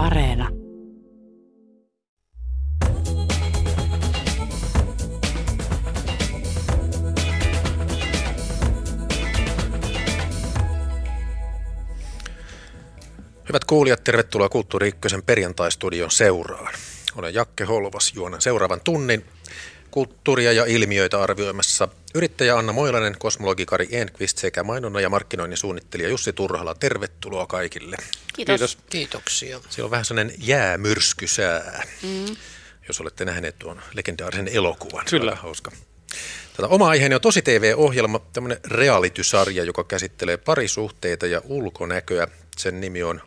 Areena. Hyvät kuulijat, tervetuloa Kulttuuri Ykkösen perjantaistudion seuraan. Olen Jakke Holvas, juonan seuraavan tunnin kulttuuria ja ilmiöitä arvioimassa yrittäjä Anna Moilanen, kosmologi Kari Enqvist sekä mainonnan ja markkinoinnin suunnittelija Jussi Turhala. Tervetuloa kaikille. Kiitos. Kiitos. Kiitoksia. Siellä on vähän sellainen jäämyrskysää, mm. jos olette nähneet tuon legendaarisen elokuvan. Kyllä. Hauska. Tätä oma aiheeni on Tosi TV-ohjelma, tämmöinen reality-sarja, joka käsittelee parisuhteita ja ulkonäköä. Sen nimi on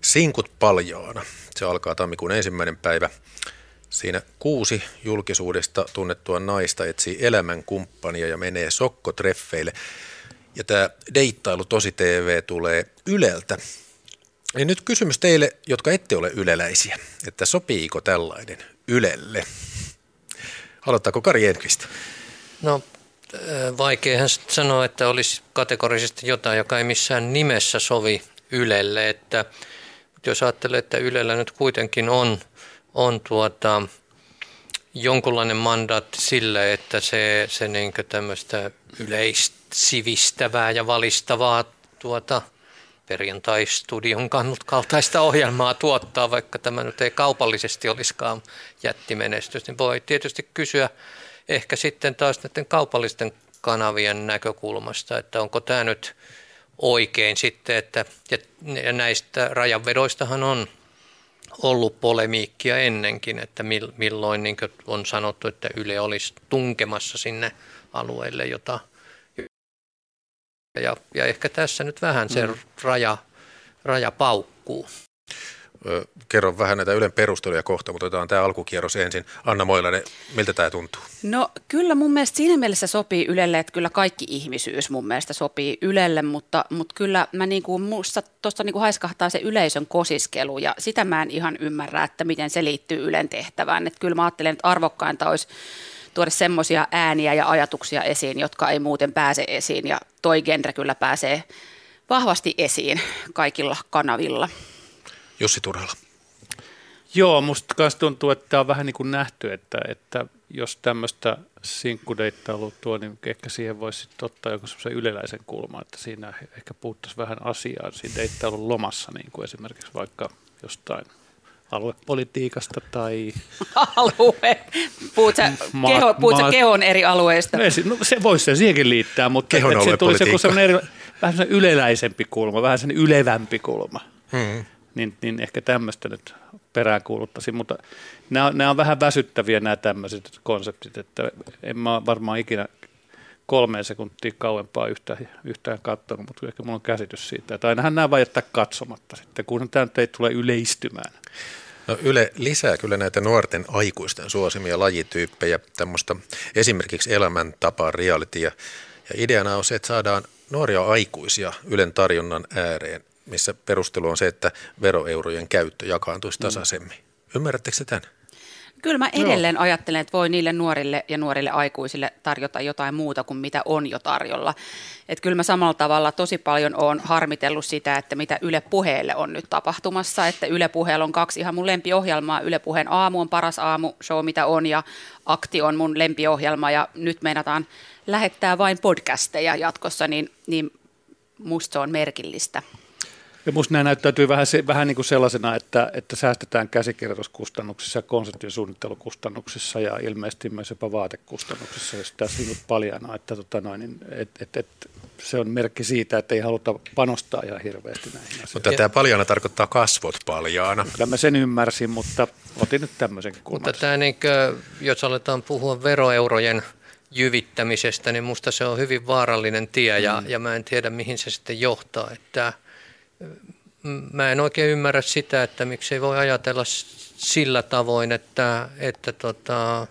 Sinkut paljaana. Se alkaa tammikuun ensimmäinen päivä. Siinä kuusi julkisuudesta tunnettua naista etsii elämänkumppania ja menee sokkotreffeille. Ja tämä deittailu Tosi TV tulee Yleltä. Ja nyt kysymys teille, jotka ette ole yleläisiä, että sopiiko tällainen Ylelle? Aloittaako Kari Enqvist? No vaikeahan sanoa, että olisi kategorisesti jotain, joka ei missään nimessä sovi Ylelle, että jos ajattelee, että Ylellä nyt kuitenkin on, on tuota, jonkunlainen mandaatti sille, että se, se niin tämmöistä yleissivistävää ja valistavaa tuota, perjantai-studion kaltaista ohjelmaa tuottaa, vaikka tämä nyt ei kaupallisesti olisikaan jättimenestys, niin voi tietysti kysyä ehkä sitten taas näiden kaupallisten kanavien näkökulmasta, että onko tämä nyt oikein sitten, että ja näistä rajanvedoistahan on ollut polemiikkia ennenkin, että milloin niin on sanottu, että Yle olisi tunkemassa sinne alueelle, jota ja, ja ehkä tässä nyt vähän se mm. raja, raja paukkuu kerro vähän näitä Ylen perusteluja kohta, mutta otetaan tämä alkukierros ensin. Anna Moilanen, miltä tämä tuntuu? No kyllä mun mielestä siinä mielessä sopii Ylelle, että kyllä kaikki ihmisyys mun mielestä sopii Ylelle, mutta, mutta kyllä mä niin kuin, musta tuosta niin kuin haiskahtaa se yleisön kosiskelu ja sitä mä en ihan ymmärrä, että miten se liittyy Ylen tehtävään. Että kyllä mä ajattelen, että arvokkainta olisi tuoda semmoisia ääniä ja ajatuksia esiin, jotka ei muuten pääse esiin ja toi genre kyllä pääsee vahvasti esiin kaikilla kanavilla. Jussi Turhala. Joo, musta myös tuntuu, että tämä on vähän niin kuin nähty, että, että jos tämmöistä sinkkudeittailua tuo, niin ehkä siihen voisi ottaa joku semmoisen yleläisen kulman, että siinä ehkä puhuttaisiin vähän asiaa siinä deittailun lomassa, niin kuin esimerkiksi vaikka jostain aluepolitiikasta tai... Alue. Puhut sä, ma- keho, puhut ma- kehon eri alueista? No, se voisi se siihenkin liittää, mutta kehon se tulisi joku semmoinen eri, vähän semmoinen yleläisempi kulma, vähän semmoinen ylevämpi kulma. Hmm niin, niin ehkä tämmöistä nyt peräänkuuluttaisin, mutta nämä, nämä on vähän väsyttäviä nämä tämmöiset konseptit, että en mä varmaan ikinä kolmeen sekuntia kauempaa yhtään, yhtään katsonut, mutta ehkä mulla on käsitys siitä, että ainahan nämä vaan jättää katsomatta sitten, kun tämä nyt ei tule yleistymään. No Yle lisää kyllä näitä nuorten aikuisten suosimia lajityyppejä, tämmöistä esimerkiksi elämäntapaa reality ja, ja ideana on se, että saadaan nuoria aikuisia Ylen tarjonnan ääreen missä perustelu on se, että veroeurojen käyttö jakaantuisi mm. tasaisemmin. Mm. Ymmärrättekö tämän? Kyllä mä edelleen Joo. ajattelen, että voi niille nuorille ja nuorille aikuisille tarjota jotain muuta kuin mitä on jo tarjolla. Että kyllä mä samalla tavalla tosi paljon on harmitellut sitä, että mitä Yle Puheelle on nyt tapahtumassa. Että Yle Puheella on kaksi ihan mun lempiohjelmaa. Yle Puheen aamu on paras aamu show, mitä on, ja Akti on mun lempiohjelma. Ja nyt meinataan lähettää vain podcasteja jatkossa, niin, niin musta se on merkillistä. Ja minusta nämä näyttäytyy vähän, vähän niin kuin sellaisena, että, että säästetään käsikirjoituskustannuksissa ja konseptin suunnittelukustannuksissa ja ilmeisesti myös jopa vaatekustannuksissa, jos tässä niin paljana, että tota noin, niin, et, et, et, se on merkki siitä, että ei haluta panostaa ihan hirveästi näihin asioihin. Mutta tämä paljaana tarkoittaa kasvot paljaana. Kyllä mä sen ymmärsin, mutta otin nyt tämmöisenkin kulmaksi. Mutta tämä, niin kuin, jos aletaan puhua veroeurojen jyvittämisestä, niin minusta se on hyvin vaarallinen tie ja, mm. ja mä en tiedä mihin se sitten johtaa. Että mä en oikein ymmärrä sitä, että miksi ei voi ajatella sillä tavoin, että, että tota,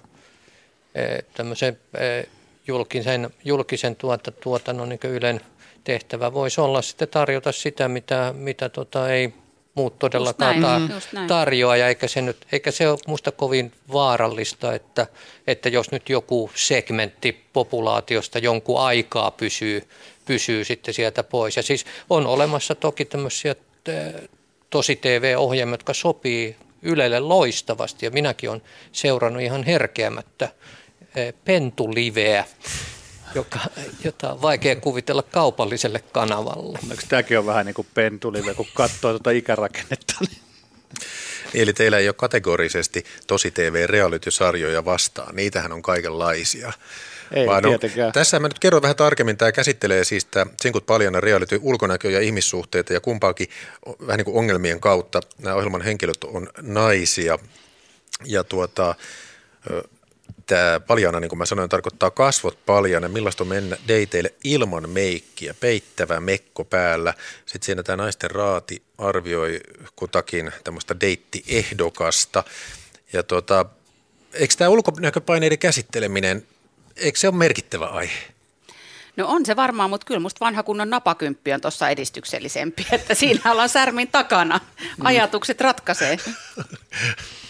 e, tämmöisen e, julkisen, julkisen tuota, tuotannon niin Ylen tehtävä voisi olla sitten tarjota sitä, mitä, mitä tota, ei muut todellakaan näin, ta- tarjoa, ja eikä se, nyt, eikä se ole musta kovin vaarallista, että, että jos nyt joku segmentti populaatiosta jonkun aikaa pysyy pysyy sitten sieltä pois. Ja siis on olemassa toki tämmöisiä tosi TV-ohjelmia, jotka sopii Ylelle loistavasti ja minäkin olen seurannut ihan herkeämättä pentuliveä, joka, jota on vaikea kuvitella kaupalliselle kanavalle. Onneksi tämäkin on vähän niin kuin pentulive, kun katsoo tuota ikärakennetta. Niin. Eli teillä ei ole kategorisesti tosi TV-reality-sarjoja vastaan, niitähän on kaikenlaisia. Ei Vaan no, tässä mä nyt kerron vähän tarkemmin, tämä käsittelee siis tämä Sinkut paljana reality ulkonäkö ja ihmissuhteita ja kumpaakin vähän niin kuin ongelmien kautta. Nämä ohjelman henkilöt on naisia ja tuota, tämä paljana, niin kuin mä sanoin, tarkoittaa kasvot paljana, millaista on mennä dateille ilman meikkiä, peittävä mekko päällä. Sitten siinä tämä naisten raati arvioi kutakin tämmöistä deittiehdokasta. Ja tuota, eikö tämä ulkonäköpaineiden käsitteleminen eikö se ole merkittävä aihe? No on se varmaan, mutta kyllä musta vanha kunnon napakymppi on tuossa edistyksellisempi, että siinä ollaan särmin takana. Mm. Ajatukset ratkaisee.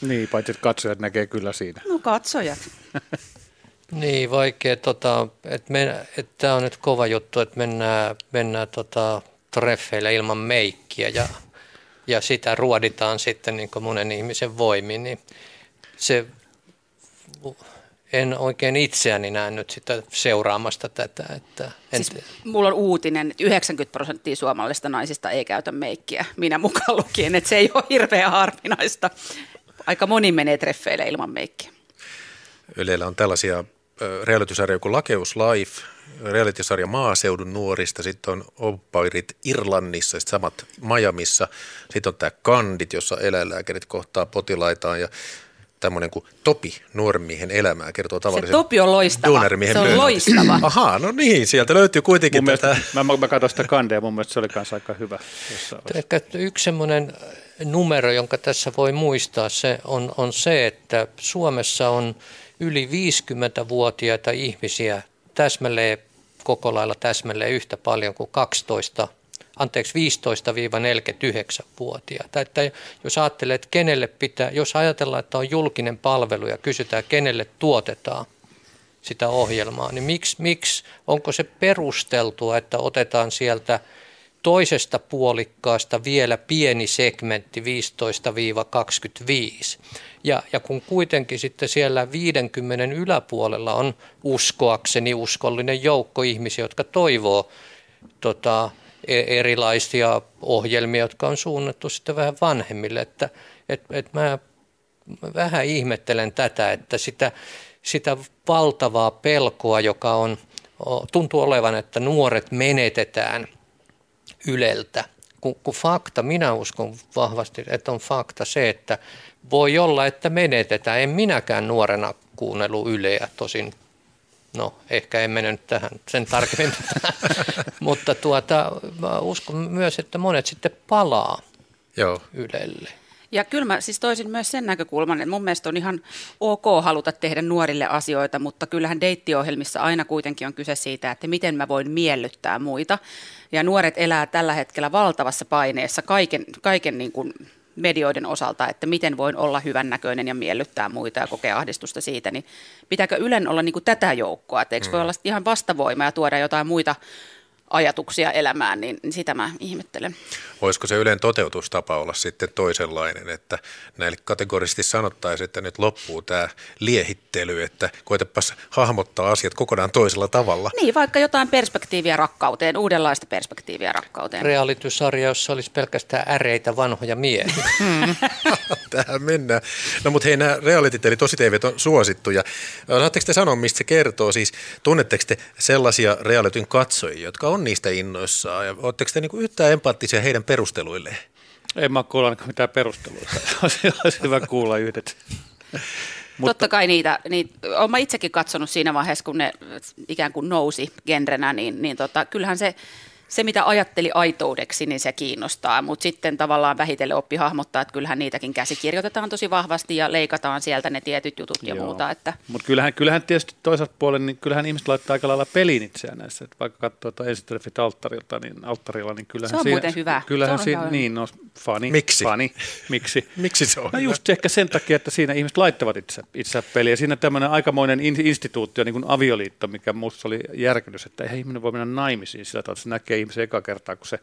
niin, paitsi että katsojat näkee kyllä siinä. No katsojat. niin, vaikea, tota, että et tämä on nyt kova juttu, että mennään, mennään tota, treffeille ilman meikkiä ja, ja sitä ruoditaan sitten niin monen ihmisen voimin, niin se en oikein itseäni näe nyt sitä seuraamasta tätä. Että en siis mulla on uutinen, että 90 prosenttia suomalaisista naisista ei käytä meikkiä, minä mukaan lukien, että se ei ole hirveän harvinaista. Aika moni menee treffeille ilman meikkiä. Ylellä on tällaisia realitysarjoja kuin Lakeus Life, realitysarja Maaseudun nuorista, sitten on Oppairit Irlannissa, sitten samat Miamiissa, sitten on tämä Kandit, jossa eläinlääkärit kohtaa potilaitaan ja tämmöinen kuin Topi nuormiehen elämää kertoo tavallisen Se Topi on loistava. Se on loistava. Ahaa, no niin, sieltä löytyy kuitenkin mun tätä. Mielestä, mä, mä katsoin sitä kandea, mun mielestä se oli kanssa aika hyvä. Ehkä yksi semmoinen numero, jonka tässä voi muistaa, se on, on se, että Suomessa on yli 50-vuotiaita ihmisiä täsmälleen koko lailla täsmälleen yhtä paljon kuin 12 anteeksi 15-49-vuotiaita. Että jos ajattelee, että kenelle pitää, jos ajatellaan, että on julkinen palvelu ja kysytään, kenelle tuotetaan sitä ohjelmaa, niin miksi, miksi onko se perusteltua, että otetaan sieltä toisesta puolikkaasta vielä pieni segmentti 15-25. Ja, ja kun kuitenkin sitten siellä 50 yläpuolella on uskoakseni uskollinen joukko ihmisiä, jotka toivoo tota, E- erilaisia ohjelmia, jotka on suunnattu sitten vähän vanhemmille. Että, et, et mä vähän ihmettelen tätä, että sitä, sitä valtavaa pelkoa, joka on, tuntuu olevan, että nuoret menetetään Yleltä. Kun, kun fakta, minä uskon vahvasti, että on fakta se, että voi olla, että menetetään. En minäkään nuorena kuunnellut Yleä, tosin No, ehkä en mennyt tähän sen tarkemmin, mutta tuota, uskon myös, että monet sitten palaa Joo. Ylelle. Ja kyllä mä siis toisin myös sen näkökulman, että mun mielestä on ihan ok haluta tehdä nuorille asioita, mutta kyllähän deittiohjelmissa aina kuitenkin on kyse siitä, että miten mä voin miellyttää muita. Ja nuoret elää tällä hetkellä valtavassa paineessa kaiken, kaiken niin kuin medioiden osalta, että miten voin olla hyvännäköinen ja miellyttää muita ja kokea ahdistusta siitä, niin pitääkö Ylen olla niin kuin tätä joukkoa, että eikö mm. voi olla ihan vastavoima ja tuoda jotain muita ajatuksia elämään, niin sitä mä ihmettelen. Voisiko se Ylen toteutustapa olla sitten toisenlainen, että näille kategorisesti sanottaisiin, että nyt loppuu tämä liehittely, että koetapas hahmottaa asiat kokonaan toisella tavalla. Niin, vaikka jotain perspektiiviä rakkauteen, uudenlaista perspektiiviä rakkauteen. Realitysarja, jossa olisi pelkästään äreitä vanhoja miehiä. Hmm. Tähän mennään. No mutta hei, nämä realitit eli tosi TV on suosittuja. Saatteko te sanoa, mistä se kertoo? Siis tunnetteko te sellaisia realityn katsojia, jotka on niistä innoissaan? Ja oletteko te niinku yhtään empaattisia heidän perusteluilleen? En mä kuulla mitään perusteluita. Olisi hyvä kuulla yhdet. Mutta... Totta kai niitä, niitä olen itsekin katsonut siinä vaiheessa, kun ne ikään kuin nousi genrenä, niin, niin tota, kyllähän se se, mitä ajatteli aitoudeksi, niin se kiinnostaa, mutta sitten tavallaan vähitellen oppi hahmottaa, että kyllähän niitäkin käsikirjoitetaan tosi vahvasti ja leikataan sieltä ne tietyt jutut ja Joo. muuta. Että. Mutta kyllähän, kyllähän tietysti toisaalta puolen, niin kyllähän ihmiset laittaa aika lailla pelin itseään näissä, että vaikka katsoo tuota ensitreffit alttarilta, niin alttarilla, niin kyllähän Se on siinä, muuten hyvä. Kyllähän se on siinä, niin, no, fani. Miksi? Fani. Miksi? Miksi se on No just hyvä? ehkä sen takia, että siinä ihmiset laittavat itse, itse peliä. Siinä tämmöinen aikamoinen instituutio, niin kuin avioliitto, mikä minusta oli järkennys, että ei ihminen voi mennä naimisiin sillä tavalla, että se näkee ihmisen eka kertaa, kun se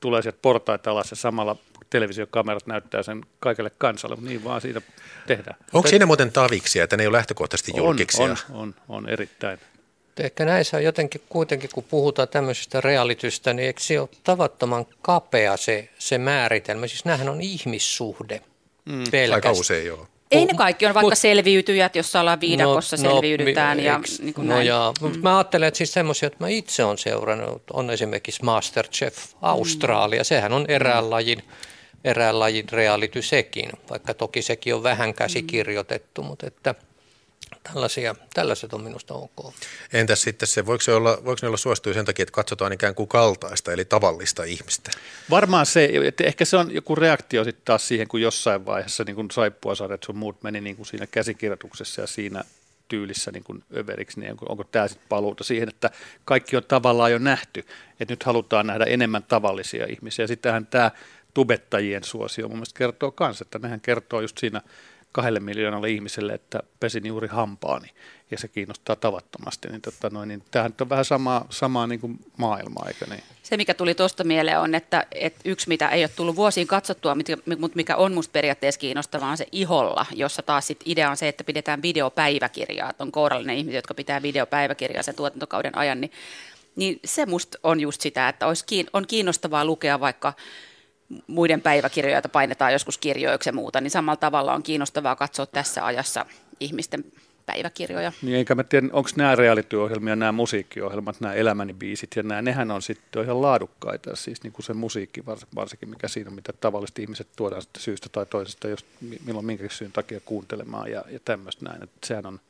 tulee sieltä portaita alas ja samalla televisiokamerat näyttää sen kaikelle kansalle, mutta niin vaan siitä tehdään. Onko siinä muuten taviksia, että ne ei ole lähtökohtaisesti julkiksi? On, on, on, on erittäin. Ehkä näissä on jotenkin kuitenkin, kun puhutaan tämmöisestä realitystä, niin eikö se ole tavattoman kapea se, se määritelmä? Siis näähän on ihmissuhde mm. Aika usein joo. Ei ne kaikki on vaikka Mut, selviytyjät, jossa ollaan viidakossa, no, no selviydytään. No, ja, niin kuin no näin. Ja, mm. Mä ajattelen, että siis semmoisia, että mä itse olen seurannut, on esimerkiksi Masterchef Australia. Mm. Sehän on erään mm. lajin, erään lajin reality sekin, vaikka toki sekin on vähän käsikirjoitettu, mutta että – Tällaisia, tällaiset on minusta ok. Entäs sitten se, voiko, se olla, voiko ne olla suosittuja sen takia, että katsotaan ikään kuin kaltaista, eli tavallista ihmistä? Varmaan se, että ehkä se on joku reaktio sitten taas siihen, kun jossain vaiheessa niin kuin saippua että sun muut meni niin kuin siinä käsikirjoituksessa ja siinä tyylissä niin kuin överiksi, niin onko, onko tämä sitten paluuta siihen, että kaikki on tavallaan jo nähty, että nyt halutaan nähdä enemmän tavallisia ihmisiä. Sittenhän tämä tubettajien suosio mun mielestä kertoo myös, että nehän kertoo just siinä kahdelle miljoonalle ihmiselle, että pesin juuri hampaani ja se kiinnostaa tavattomasti. Niin, tota noin, niin tämähän on vähän samaa, samaa niin kuin maailmaa, eikö niin? Se, mikä tuli tuosta mieleen on, että, että yksi, mitä ei ole tullut vuosiin katsottua, mutta mikä on musta periaatteessa kiinnostavaa, on se iholla, jossa taas sit idea on se, että pidetään videopäiväkirjaa. Että on kourallinen ihmisiä, jotka pitää videopäiväkirjaa sen tuotantokauden ajan, niin, niin se musta on just sitä, että olisi, on kiinnostavaa lukea vaikka muiden päiväkirjoja, painetaan joskus kirjoiksi ja muuta, niin samalla tavalla on kiinnostavaa katsoa tässä ajassa ihmisten päiväkirjoja. Niin eikä mä tiedä, onko nämä reality-ohjelmia, nämä musiikkiohjelmat, nämä elämäni biisit ja nämä, nehän on sitten ihan laadukkaita, siis niin kuin se musiikki varsinkin, mikä siinä, mitä tavalliset ihmiset tuodaan syystä tai toisesta, jos milloin minkä syyn takia kuuntelemaan ja, ja tämmöistä näin, että sehän on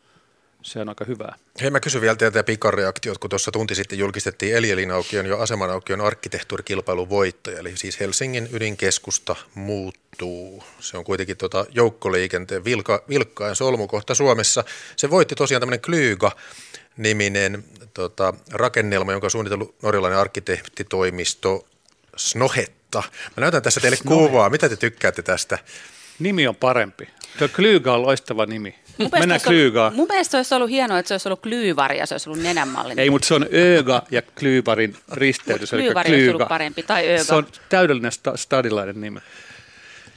se on aika hyvä. Hei, mä kysyn vielä teiltä pikareaktiot, kun tuossa tunti sitten julkistettiin Elielin aukion jo aseman aukion arkkitehtuurikilpailun voittaja, eli siis Helsingin ydinkeskusta muuttuu. Se on kuitenkin tota joukkoliikenteen vilka, vilkkain solmukohta Suomessa. Se voitti tosiaan tämmöinen Klyyga-niminen tota, rakennelma, jonka on suunnitellut norjalainen arkkitehtitoimisto Snohetta. Mä näytän tässä teille Snohetta. kuvaa. Mitä te tykkäätte tästä? Nimi on parempi. Tuo Klyyga on loistava nimi. Mennään Klyygaan. Mun mielestä se olisi ollut hienoa, että se olisi ollut Klyyvari ja se olisi ollut nenänmallinen. Ei, mutta se on Öga ja Klyyvarin risteytys. Klyyvari olisi ollut parempi, tai Öga. Se on täydellinen sta- stadilainen nimi.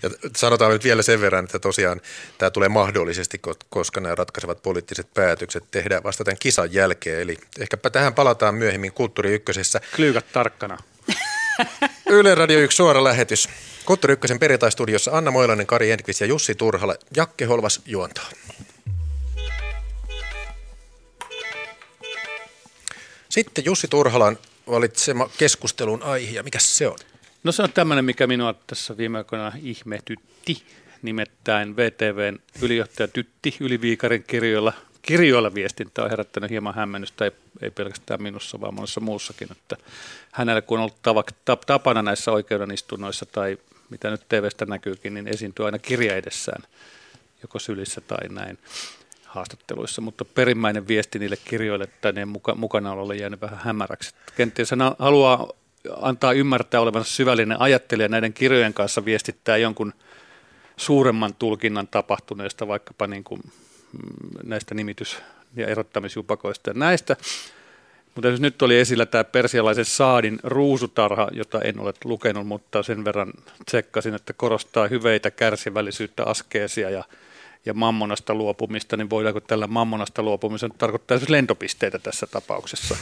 Ja sanotaan nyt vielä sen verran, että tosiaan tämä tulee mahdollisesti, koska nämä ratkaisevat poliittiset päätökset tehdään vasta tämän kisan jälkeen. Eli ehkäpä tähän palataan myöhemmin Kulttuuri Ykkösessä. Klyykat tarkkana. Yle Radio 1 suora lähetys. Kulttuuri Ykkösen perjantai-studiossa Anna Moilainen, Kari Enqvist ja Jussi Turhala. Jakke Holvas juontaa. Sitten Jussi Turhalan valitsema keskustelun aihe, mikä se on? No se on tämmöinen, mikä minua tässä viime aikoina ihmetytti, nimittäin VTVn ylijohtaja Tytti Yliviikarin kirjoilla, kirjoilla viestintä on herättänyt hieman hämmennystä, ei, ei pelkästään minussa, vaan monessa muussakin, että hänelle kun on ollut tapana näissä oikeudenistunnoissa tai mitä nyt TVstä näkyykin, niin esiintyy aina kirja edessään, joko sylissä tai näin haastatteluissa, mutta perimmäinen viesti niille kirjoille että ne muka, mukana oli jäänyt vähän hämäräksi. Kenties hän haluaa antaa ymmärtää olevansa syvällinen ajattelija näiden kirjojen kanssa viestittää jonkun suuremman tulkinnan tapahtuneesta, vaikkapa niin kuin mm, näistä nimitys- ja erottamisjupakoista ja näistä. Mutta jos nyt oli esillä tämä persialaisen saadin ruusutarha, jota en ole lukenut, mutta sen verran tsekkasin, että korostaa hyveitä, kärsivällisyyttä, askeesia ja ja mammonasta luopumista, niin voidaanko tällä mammonasta luopumisen tarkoittaa esimerkiksi lentopisteitä tässä tapauksessa?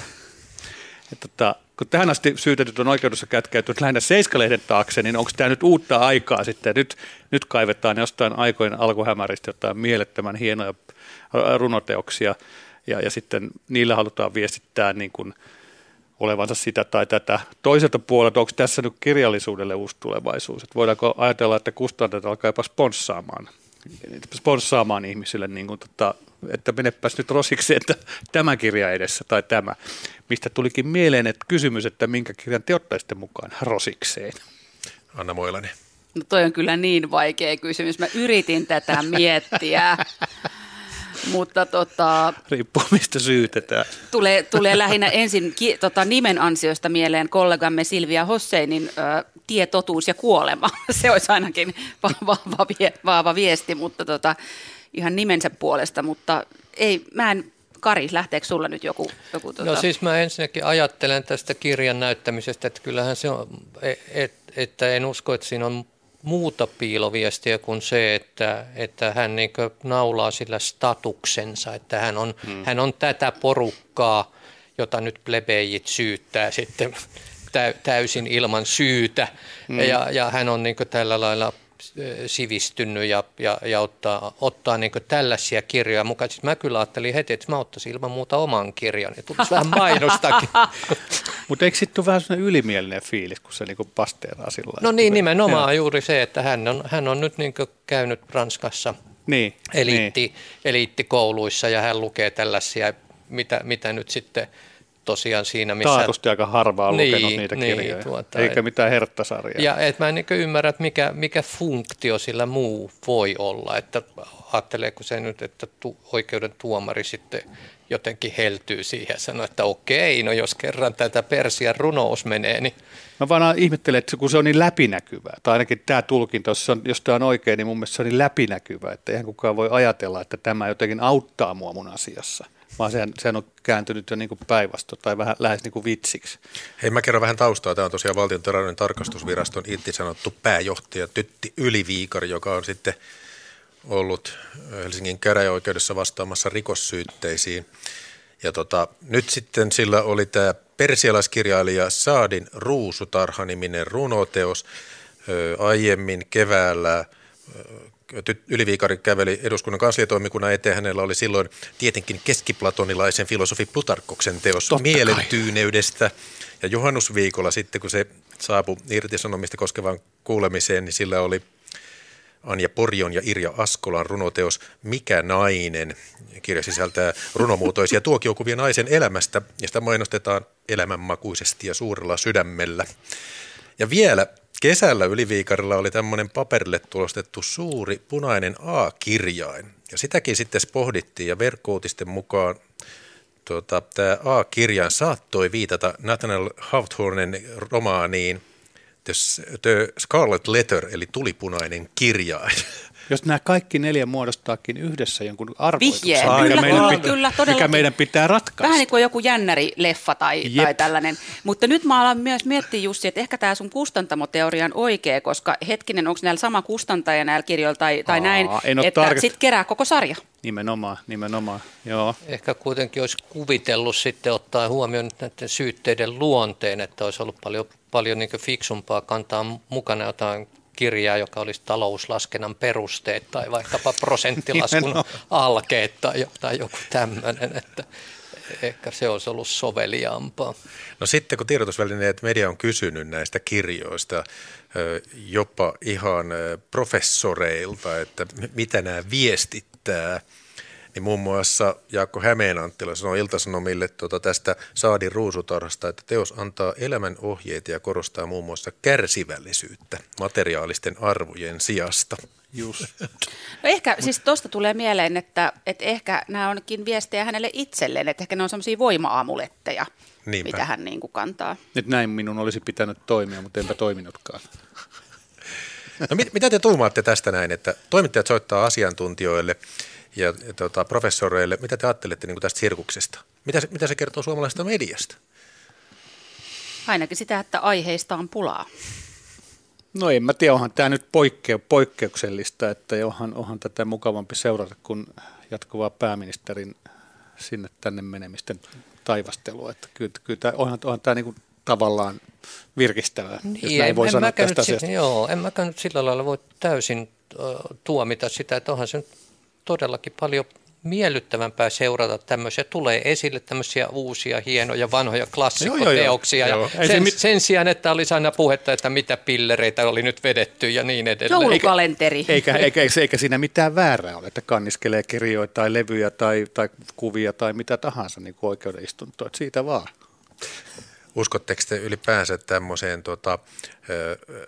Että tota, kun tähän asti syytetyt on oikeudessa kätkäytynyt lähinnä Seiskaleiden taakse, niin onko tämä nyt uutta aikaa sitten? Nyt, nyt kaivetaan jostain aikojen alkuhämäristä jotain mielettömän hienoja runoteoksia, ja, ja sitten niillä halutaan viestittää niin kuin olevansa sitä tai tätä. Toiselta puolelta, onko tässä nyt kirjallisuudelle uusi tulevaisuus? Että voidaanko ajatella, että kustantajat alkaa jopa sponssaamaan sponssaamaan ihmisille, niin kuin, tota, että menepäs nyt rosiksi, että tämä kirja edessä tai tämä. Mistä tulikin mieleen että kysymys, että minkä kirjan te ottaisitte mukaan rosikseen? Anna Moilanen. No toi on kyllä niin vaikea kysymys. Mä yritin tätä miettiä. Mutta tota, Riippuu mistä syytetään. Tulee, tulee lähinnä ensin ki, tota, nimen ansiosta mieleen kollegamme Silvia Hosseinin ö, Tie, totuus ja kuolema. Se olisi ainakin vahva, vahva viesti, mutta tota, ihan nimensä puolesta. Mutta ei, mä en Kari, lähteekö sulla nyt joku? joku tuota... No siis mä ensinnäkin ajattelen tästä kirjan näyttämisestä, että kyllähän se on, et, että en usko, että siinä on muuta piiloviestiä kuin se, että, että hän niin naulaa sillä statuksensa, että hän on, hmm. hän on tätä porukkaa, jota nyt plebejit syyttää sitten täysin ilman syytä. Hmm. Ja, ja hän on niin tällä lailla sivistynyt ja, ja, ja ottaa, ottaa niin tällaisia kirjoja mukaan. Siis mä kyllä ajattelin heti, että mä ottaisin ilman muuta oman kirjan ja tulisi vähän mainostakin. Mutta eikö sitten vähän sellainen ylimielinen fiilis, kun se niin pasteeraa sillä No niin, nimenomaan ja. juuri se, että hän on, hän on nyt niin käynyt Ranskassa niin, eliitti, niin. eliittikouluissa ja hän lukee tällaisia, mitä, mitä nyt sitten – tosiaan siinä, missä... Taatusti aika harvaa on niin, lukenut niitä niin, kirjoja, tuota, eikä et, mitään herttasarjaa. Ja et mä en niin ymmärrä, että mikä, mikä funktio sillä muu voi olla, että ajatteleeko se nyt, että tu, oikeuden tuomari sitten jotenkin heltyy siihen ja sanoo, että okei, no jos kerran tätä Persian runous menee, niin... Mä vaan ihmettelen, että kun se on niin läpinäkyvää, tai ainakin tämä tulkinta, jos, on, jos tämä on oikein, niin mun mielestä se on niin läpinäkyvää, että eihän kukaan voi ajatella, että tämä jotenkin auttaa mua mun asiassa vaan sehän, sehän on kääntynyt jo niin päinvastoin tai vähän lähes niin kuin vitsiksi. Hei, mä kerron vähän taustaa. Tämä on tosiaan valtion tarkastusviraston sanottu pääjohtaja Tytti Yliviikari, joka on sitten ollut Helsingin käräjäoikeudessa vastaamassa rikossyytteisiin. Ja tota, nyt sitten sillä oli tämä persialaiskirjailija Saadin Ruusutarha-niminen runoteos. Aiemmin keväällä Yliviikari käveli eduskunnan kansliatoimikunnan eteen. Hänellä oli silloin tietenkin keskiplatonilaisen filosofi Plutarkoksen teos Totta mielentyyneydestä. Kai. Ja juhannusviikolla sitten, kun se saapui irtisanomista koskevaan kuulemiseen, niin sillä oli Anja Porjon ja Irja Askolan runoteos Mikä nainen? Kirja sisältää runomuotoisia tuokiokuvia naisen elämästä ja sitä mainostetaan elämänmakuisesti ja suurella sydämellä. Ja vielä Kesällä Yliviikarilla oli tämmöinen paperille tulostettu suuri punainen A-kirjain. Ja sitäkin sitten pohdittiin ja verkkoutisten mukaan tuota, tämä A-kirjain saattoi viitata Nathaniel Hawthornen romaaniin The, Scarlet Letter, eli tulipunainen kirjain. Jos nämä kaikki neljä muodostaakin yhdessä jonkun arvoituksen. Mikä, kyllä, meidän kyllä, pitää, kyllä, mikä meidän pitää ratkaista. Vähän niin kuin joku jännäri-leffa tai, tai tällainen. Mutta nyt mä alan myös miettiä Jussi, että ehkä tämä sun kustantamoteoria on oikea, koska hetkinen, onko näillä sama kustantaja näillä kirjoilla tai, tai Aa, näin, että sitten kerää koko sarja. Nimenomaan, nimenomaan, joo. Ehkä kuitenkin olisi kuvitellut sitten ottaa huomioon näiden syytteiden luonteen, että olisi ollut paljon, paljon niin fiksumpaa kantaa mukana jotain kirjaa, joka olisi talouslaskennan perusteet tai vaikkapa prosenttilaskun alkeet tai, tai joku tämmöinen, että ehkä se olisi ollut soveliaampaa. No sitten kun tiedotusvälineet media on kysynyt näistä kirjoista jopa ihan professoreilta, että mitä nämä viestittää – niin muun muassa Jaakko Hämeenanttila sanoi Iltasanomille tuota tästä Saadin ruusutarhasta, että teos antaa elämän ohjeita ja korostaa muun muassa kärsivällisyyttä materiaalisten arvojen sijasta. Just. No ehkä siis tuosta tulee mieleen, että, että ehkä nämä onkin viestejä hänelle itselleen, että ehkä ne on semmoisia voima-aamuletteja, Niinpä. mitä hän niin kuin kantaa. Nyt näin minun olisi pitänyt toimia, mutta enpä toiminutkaan. No mit, mitä te tuumaatte tästä näin, että toimittajat soittaa asiantuntijoille – ja, ja tota, professoreille. Mitä te ajattelette niin tästä sirkuksesta? Mitä se, mitä se kertoo suomalaisesta mediasta? Ainakin sitä, että aiheista on pulaa. No en mä tiedä, onhan tämä nyt poikkeu, poikkeuksellista, että onhan, onhan tätä mukavampi seurata kuin jatkuvaa pääministerin sinne tänne menemisten taivastelua. Että kyllä, kyllä tämä, onhan, onhan tämä niin kuin tavallaan virkistävää, niin, jos näin en, voi en sanoa tästä asiasta. Joo, en mäkään nyt sillä lailla voi täysin tuomita sitä, että onhan se nyt todellakin paljon miellyttävämpää seurata tämmöisiä, tulee esille tämmöisiä uusia, hienoja, vanhoja klassikkoteoksia. Joo, joo, joo. Ja sen, mit... sen sijaan, että olisi aina puhetta, että mitä pillereitä oli nyt vedetty ja niin edelleen. Joulukalenteri. Eikä, eikä, eikä, eikä siinä mitään väärää ole, että kanniskelee kirjoja tai levyjä tai, tai kuvia tai mitä tahansa niin kuin oikeudenistuntoa. Siitä vaan. Uskotteko te ylipäänsä tämmöiseen tota,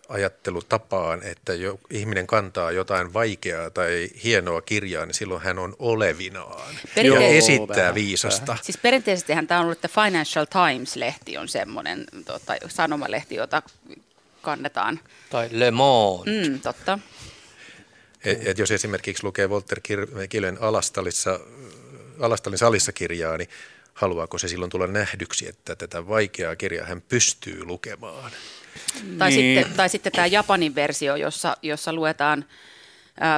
ajattelutapaan, että jo, ihminen kantaa jotain vaikeaa tai hienoa kirjaa, niin silloin hän on olevinaan ja esittää vähän, viisasta. Vähän. Siis perinteisesti tämä on ollut, että Financial Times-lehti on semmoinen tota, sanomalehti, jota kannetaan. Tai Le Monde. Mm, totta. Et, et jos esimerkiksi lukee Walter Kilen Alastalissa Alastalin salissa kirjaa, niin haluaako se silloin tulla nähdyksi, että tätä vaikeaa kirjaa hän pystyy lukemaan? Tai, Niin. sitten, tai sitten tämä Japanin versio, jossa, jossa luetaan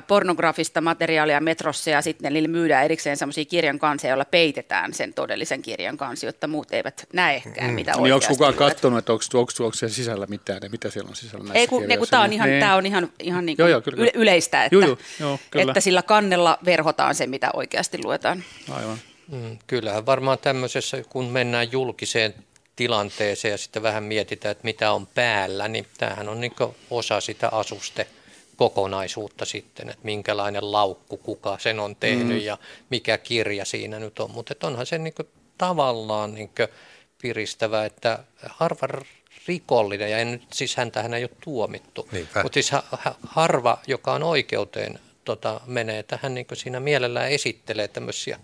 pornografista materiaalia metrossa ja sitten niille myydään erikseen sellaisia kirjan kansia, joilla peitetään sen todellisen kirjan kansi, jotta muut eivät näekään, mitä Niin onko oikeasti kukaan katsonut, että onko, onko, onko siellä sisällä mitään ja mitä siellä on sisällä näissä Ei kun, ne, kun tämä on ihan, Niin. tää on ihan, ihan niin Joo, kuin joo, kyllä, yle- kyllä. yleistä, että, Joo, joo, joo, kyllä. että sillä kannella verhotaan se, mitä oikeasti luetaan. Aivan. Mm, Kyllähän varmaan tämmöisessä, kun mennään julkiseen tilanteeseen ja sitten vähän mietitään, että mitä on päällä, niin tämähän on niin osa sitä asuste kokonaisuutta sitten, että minkälainen laukku, kuka sen on tehnyt mm. ja mikä kirja siinä nyt on. Mutta onhan se niin tavallaan niin piristävä, että harva rikollinen, ja en nyt, siis häntähän ei ole tuomittu, Niinpä. mutta siis ha- ha- harva, joka on oikeuteen, tota, menee tähän niin siinä mielellään esittelee tämmöisiä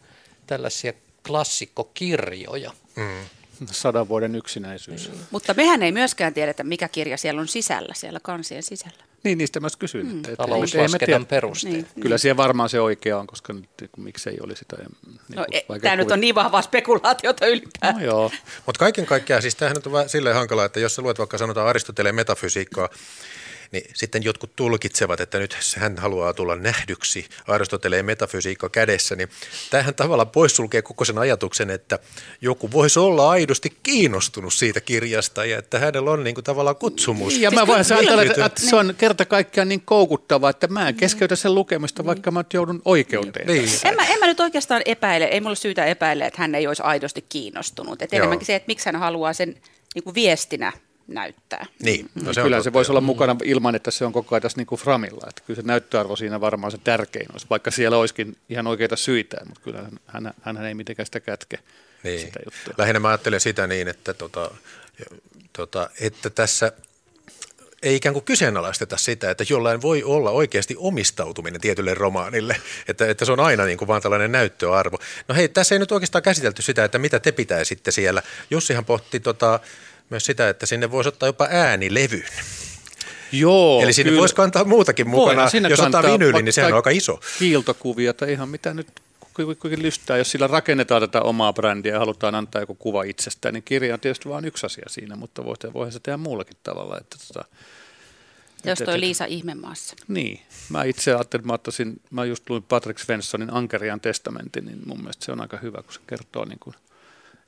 tällaisia klassikkokirjoja. Sadan vuoden yksinäisyys. Mutta mehän ei myöskään tiedetä, mikä kirja siellä on sisällä, siellä kansien sisällä. Niin, niistä mä kysyin. Mm. Että, Talouslaskennan perusteella. Niin. Kyllä siellä varmaan se oikea on, koska nyt, miksei olisi tai Niin No, e, tämä nyt on niin vahvaa spekulaatiota ylipäätään. No joo, Mutta kaiken kaikkiaan, siis tämähän nyt on vähän silleen hankalaa, että jos sä luet vaikka sanotaan Aristoteleen metafysiikkaa, niin sitten jotkut tulkitsevat, että nyt hän haluaa tulla nähdyksi Aristoteleen metafysiikka kädessä, niin tämähän tavallaan poissulkee koko sen ajatuksen, että joku voisi olla aidosti kiinnostunut siitä kirjasta ja että hänellä on niin kuin tavallaan kutsumus. Ja mä voin kyllä- ajatella, että, että se on kerta kaikkiaan niin koukuttavaa, että mä en keskeytä sen lukemista, vaikka mä joudun oikeuteen. Niin. En mä, en mä nyt oikeastaan epäile, ei mulla ole syytä epäillä, että hän ei olisi aidosti kiinnostunut. Et Joo. enemmänkin se, että miksi hän haluaa sen niin kuin viestinä näyttää. Niin, no Se kyllä totta, se voisi olla mukana ilman, että se on koko ajan tässä niin kuin framilla. Että kyllä se näyttöarvo siinä varmaan se tärkein olisi, vaikka siellä olisikin ihan oikeita syitä, mutta kyllä hän, hän, hän ei mitenkään sitä kätke Niin. sitä juttua. Lähinnä mä ajattelen sitä niin, että, tota, tota, että tässä ei ikään kuin kyseenalaisteta sitä, että jollain voi olla oikeasti omistautuminen tietylle romaanille, että, että se on aina niin kuin vaan tällainen näyttöarvo. No hei, tässä ei nyt oikeastaan käsitelty sitä, että mitä te pitäisitte siellä. Jussihan pohti tota, myös sitä, että sinne voisi ottaa jopa äänilevyn. Joo, Eli sinne kyllä. voisi kantaa muutakin mukana. Voidaan sinne Jos ottaa vinyyli, niin sehän on aika iso. Kiiltokuvia tai ihan mitä nyt ku- kuinka lystää. Jos sillä rakennetaan tätä omaa brändiä ja halutaan antaa joku kuva itsestään, niin kirja on tietysti vain yksi asia siinä, mutta voihan voihan se tehdä muullakin tavalla. Että tota, Jos toi et- Liisa ihmemaassa. Niin. Mä itse ajattelin, että mä, ottaisin, mä just luin Patrick Svenssonin Ankerian testamentin, niin mun mielestä se on aika hyvä, kun se kertoo niin kuin,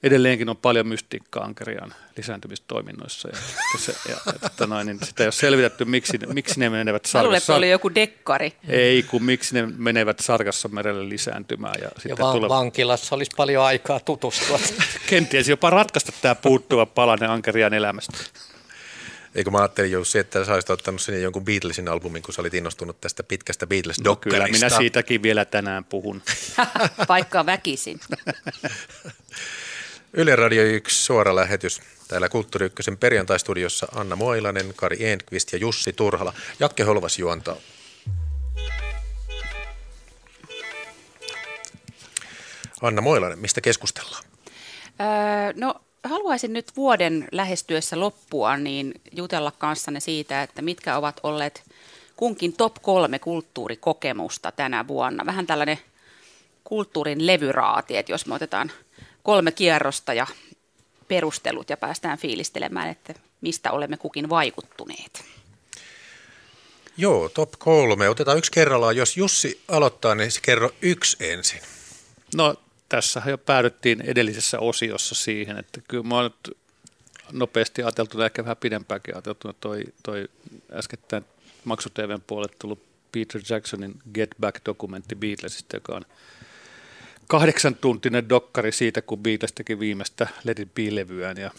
edelleenkin on paljon mystiikkaa Ankerian lisääntymistoiminnoissa. Ja, ja, se, ja, ja tota noin, niin sitä ei ole selvitetty, miksi, ne- miksi ne menevät Mä luulen, että sarkassa. oli joku dekkari. Ei, kun miksi ne menevät sarkassa merelle lisääntymään. Ja, Ja sitten va- tulee, vankilassa olisi paljon aikaa tutustua. kenties jopa ratkaista tämä puuttuva palanen Ankerian elämästä. Eikö mä ajattelin Jussi, että sä olisit ottanut sinne jonkun Beatlesin albumin, kun sä olit innostunut tästä pitkästä No, Beatles-dokkarista. kyllä minä siitäkin vielä tänään puhun. Vaikka väkisin. Yle Radio 1 suora lähetys. Täällä Kulttuuri Ykkösen perjantaistudiossa Anna Moilanen, Kari Enqvist ja Jussi Turhala. Jakke Holvas juontaa. Anna Moilanen, mistä keskustellaan? Öö, no haluaisin nyt vuoden lähestyessä loppua niin jutella kanssanne siitä, että mitkä ovat olleet kunkin top kolme kulttuurikokemusta tänä vuonna. Vähän tällainen kulttuurin levyraati, että jos me otetaan kolme kierrosta ja perustelut ja päästään fiilistelemään, että mistä olemme kukin vaikuttuneet. Joo, top kolme. Otetaan yksi kerrallaan. Jos Jussi aloittaa, niin se kerro yksi ensin. No tässähän jo päädyttiin edellisessä osiossa siihen, että kyllä mä oon nyt nopeasti ajateltuna, ehkä vähän pidempäänkin ajateltuna, toi, toi äskettäin Maksu TVn puolelle tullut Peter Jacksonin Get Back-dokumentti Beatlesista, joka on kahdeksan tuntinen dokkari siitä, kun Beatles teki viimeistä Let It Be-levyään ja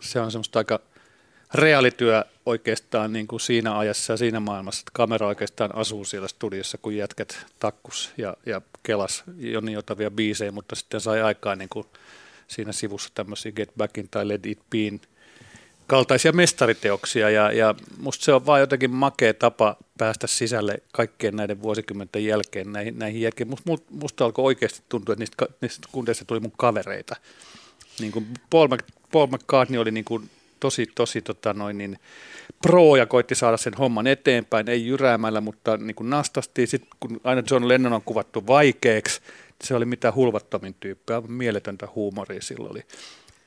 se on semmoista aika reaalityö oikeastaan niin kuin siinä ajassa ja siinä maailmassa, että kamera oikeastaan asuu siellä studiossa, kun jätkät takkus ja, ja kelas jo niin jotavia biisejä, mutta sitten sai aikaan niin kuin siinä sivussa tämmöisiä Get Backin tai Let It Bein kaltaisia mestariteoksia ja, ja musta se on vaan jotenkin makea tapa päästä sisälle kaikkien näiden vuosikymmenten jälkeen näihin, näihin jälkeen. Musta, musta alkoi oikeasti tuntua, että niistä, niistä kundeista tuli mun kavereita. Niin kuin Paul, Mc, Paul McCartney oli niin kuin tosi, tosi tota noin niin pro ja koitti saada sen homman eteenpäin, ei jyräämällä, mutta niin kuin nastasti. Sitten kun aina John Lennon on kuvattu vaikeaksi, se oli mitä hulvattomin tyyppi, aivan mieletöntä huumoria silloin oli.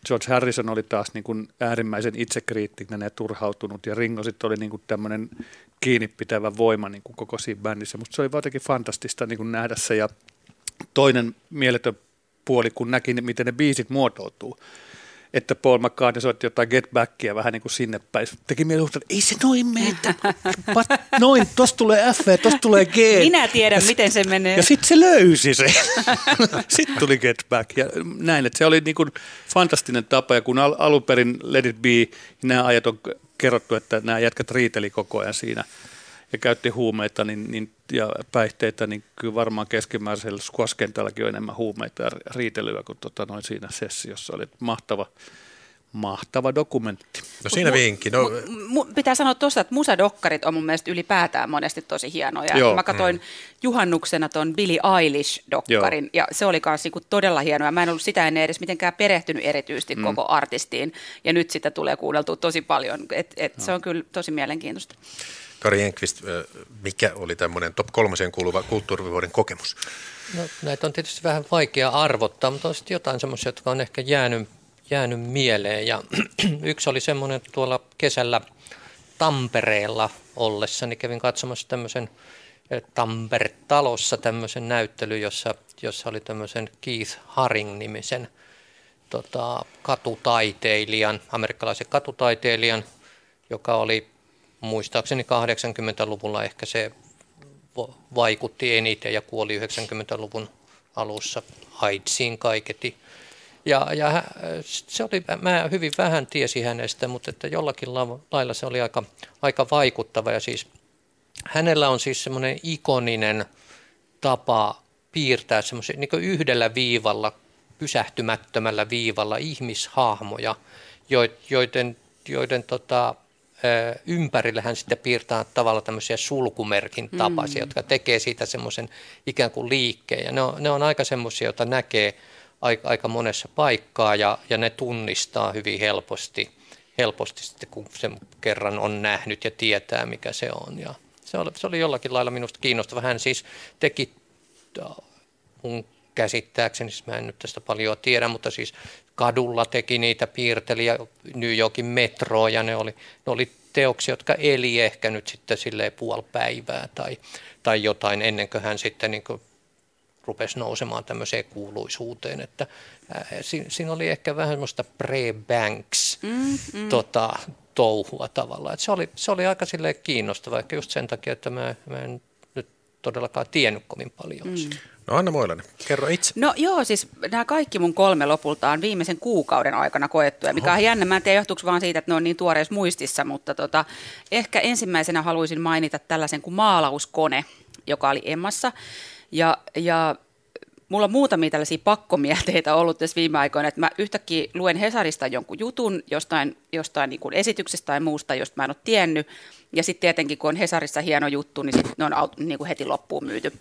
George Harrison oli taas niin kuin äärimmäisen itsekriittinen ja turhautunut, ja Ringo sitten oli niin kuin tämmöinen kiinni pitävä voima niin kuin koko siinä bändissä. Mutta se oli jotenkin fantastista niin kuin nähdä se, ja toinen mieletön puoli, kun näki, miten ne biisit muotoutuu että Paul McCartney soitti jotain Get Backia vähän niin kuin sinne päin. Teki mieli että ei se noin mene, noin, tosta tulee F, tosta tulee G. Minä tiedän, ja miten se menee. Ja sitten se löysi se. sitten tuli Get Back ja näin, että se oli niin kuin fantastinen tapa ja kun al- alun perin Let It Be, nämä ajat on kerrottu, että nämä jätkät riiteli koko ajan siinä – ja käytti huumeita niin, niin, ja päihteitä, niin kyllä varmaan keskimääräisellä squash on enemmän huumeita ja riitelyä kuin tota, noin siinä sessiossa. Oli mahtava, mahtava dokumentti. No siinä vinkki. No. Pitää sanoa tuosta, että musadokkarit on mun mielestä ylipäätään monesti tosi hienoja. Joo. Mä katsoin mm. juhannuksena tuon Billie Eilish-dokkarin, Joo. ja se oli myös niinku todella hienoa. Mä en ollut sitä ennen edes mitenkään perehtynyt erityisesti mm. koko artistiin, ja nyt sitä tulee kuunneltua tosi paljon. Et, et no. Se on kyllä tosi mielenkiintoista. Kari Enqvist, mikä oli tämmöinen top kolmoseen kuuluva kulttuurivuoden kokemus? No, näitä on tietysti vähän vaikea arvottaa, mutta on sitten jotain semmoisia, jotka on ehkä jäänyt, jäänyt mieleen. Ja yksi oli semmoinen tuolla kesällä Tampereella ollessa, niin kävin katsomassa tämmöisen Tampere-talossa tämmöisen näyttelyn, jossa, jossa oli tämmöisen Keith Haring-nimisen tota, katutaiteilijan, amerikkalaisen katutaiteilijan, joka oli muistaakseni 80-luvulla ehkä se vaikutti eniten ja kuoli 90-luvun alussa AIDSiin kaiketi. Ja, ja se oli, mä hyvin vähän tiesi hänestä, mutta että jollakin lailla se oli aika, aika vaikuttava. Ja siis hänellä on siis semmoinen ikoninen tapa piirtää semmoisen niin yhdellä viivalla, pysähtymättömällä viivalla ihmishahmoja, joiden, joiden tota, ympärille hän sitten piirtää tavalla tämmöisiä sulkumerkin tapaisia, mm. jotka tekee siitä semmoisen ikään kuin liikkeen. Ja ne on, ne on aika semmoisia, joita näkee aika, aika monessa paikkaa ja, ja ne tunnistaa hyvin helposti, helposti sitten, kun sen kerran on nähnyt ja tietää, mikä se on. Ja se, oli, se oli jollakin lailla minusta kiinnostava. Hän siis teki mun käsittääkseni, siis mä en nyt tästä paljon tiedä, mutta siis kadulla teki niitä, piirteli ja New Yorkin metroa ja ne oli, ne oli teoksia, jotka eli ehkä nyt sitten silleen puoli päivää tai, tai jotain ennen kuin hän sitten niin kuin rupesi nousemaan tämmöiseen kuuluisuuteen, että ää, siinä, siinä oli ehkä vähän semmoista pre-banks mm, mm. Tota, touhua tavallaan. se, oli, se oli aika silleen kiinnostava, ehkä just sen takia, että mä, mä en todellakaan tiennyt kovin paljon mm. No Anna Moilanen, kerro itse. No joo, siis nämä kaikki mun kolme lopulta on viimeisen kuukauden aikana koettuja, mikä on jännä. Mä en tiedä, johtuuko vaan siitä, että ne on niin tuoreessa muistissa, mutta tota, ehkä ensimmäisenä haluaisin mainita tällaisen kuin maalauskone, joka oli Emmassa. Ja, ja mulla on muutamia tällaisia pakkomielteitä ollut tässä viime aikoina, että mä yhtäkkiä luen Hesarista jonkun jutun jostain, jostain niin kuin esityksestä tai muusta, josta mä en ole tiennyt. Ja sitten tietenkin, kun on Hesarissa hieno juttu, niin ne on niin kuin heti loppuun myyty.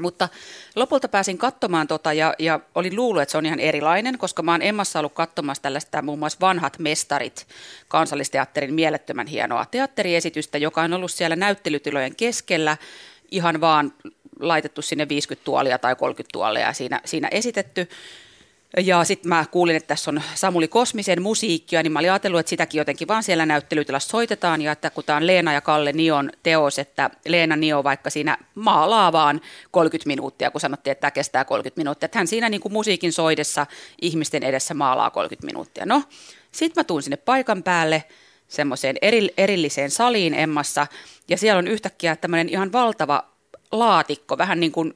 Mutta lopulta pääsin katsomaan tota ja, ja olin luullut, että se on ihan erilainen, koska mä oon Emmassa ollut katsomassa tällaista muun muassa Vanhat mestarit kansallisteatterin mielettömän hienoa teatteriesitystä, joka on ollut siellä näyttelytilojen keskellä ihan vaan laitettu sinne 50 tuolia tai 30 tuolia siinä, siinä esitetty. Ja sitten mä kuulin, että tässä on Samuli Kosmisen musiikkia, niin mä olin ajatellut, että sitäkin jotenkin vaan siellä näyttelytilassa soitetaan. Ja että kun tämä on Leena ja Kalle Nion teos, että Leena Nio vaikka siinä maalaa vaan 30 minuuttia, kun sanottiin, että tämä kestää 30 minuuttia. Että hän siinä niin kuin musiikin soidessa ihmisten edessä maalaa 30 minuuttia. No, sitten mä tuun sinne paikan päälle semmoiseen eri, erilliseen saliin Emmassa, ja siellä on yhtäkkiä tämmöinen ihan valtava laatikko, vähän niin kuin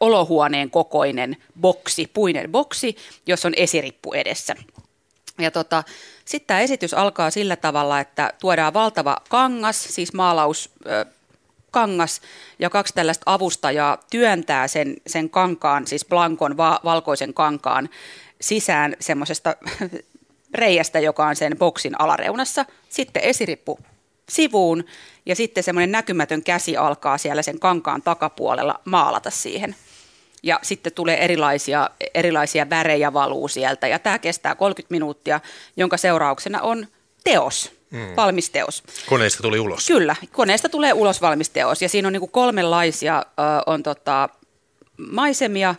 olohuoneen kokoinen boksi, puinen boksi, jossa on esirippu edessä. Ja tota, sitten tämä esitys alkaa sillä tavalla, että tuodaan valtava kangas, siis maalaus, kangas ja kaksi tällaista avustajaa työntää sen, sen kankaan, siis blankon va- valkoisen kankaan sisään semmoisesta reiästä, joka on sen boksin alareunassa. Sitten esirippu sivuun ja sitten semmoinen näkymätön käsi alkaa siellä sen kankaan takapuolella maalata siihen. Ja sitten tulee erilaisia, erilaisia värejä valuu sieltä ja tämä kestää 30 minuuttia, jonka seurauksena on teos, mm. valmis teos. Koneesta tuli ulos. Kyllä, koneesta tulee ulos valmis teos ja siinä on niin kolmenlaisia, äh, on tota, maisemia,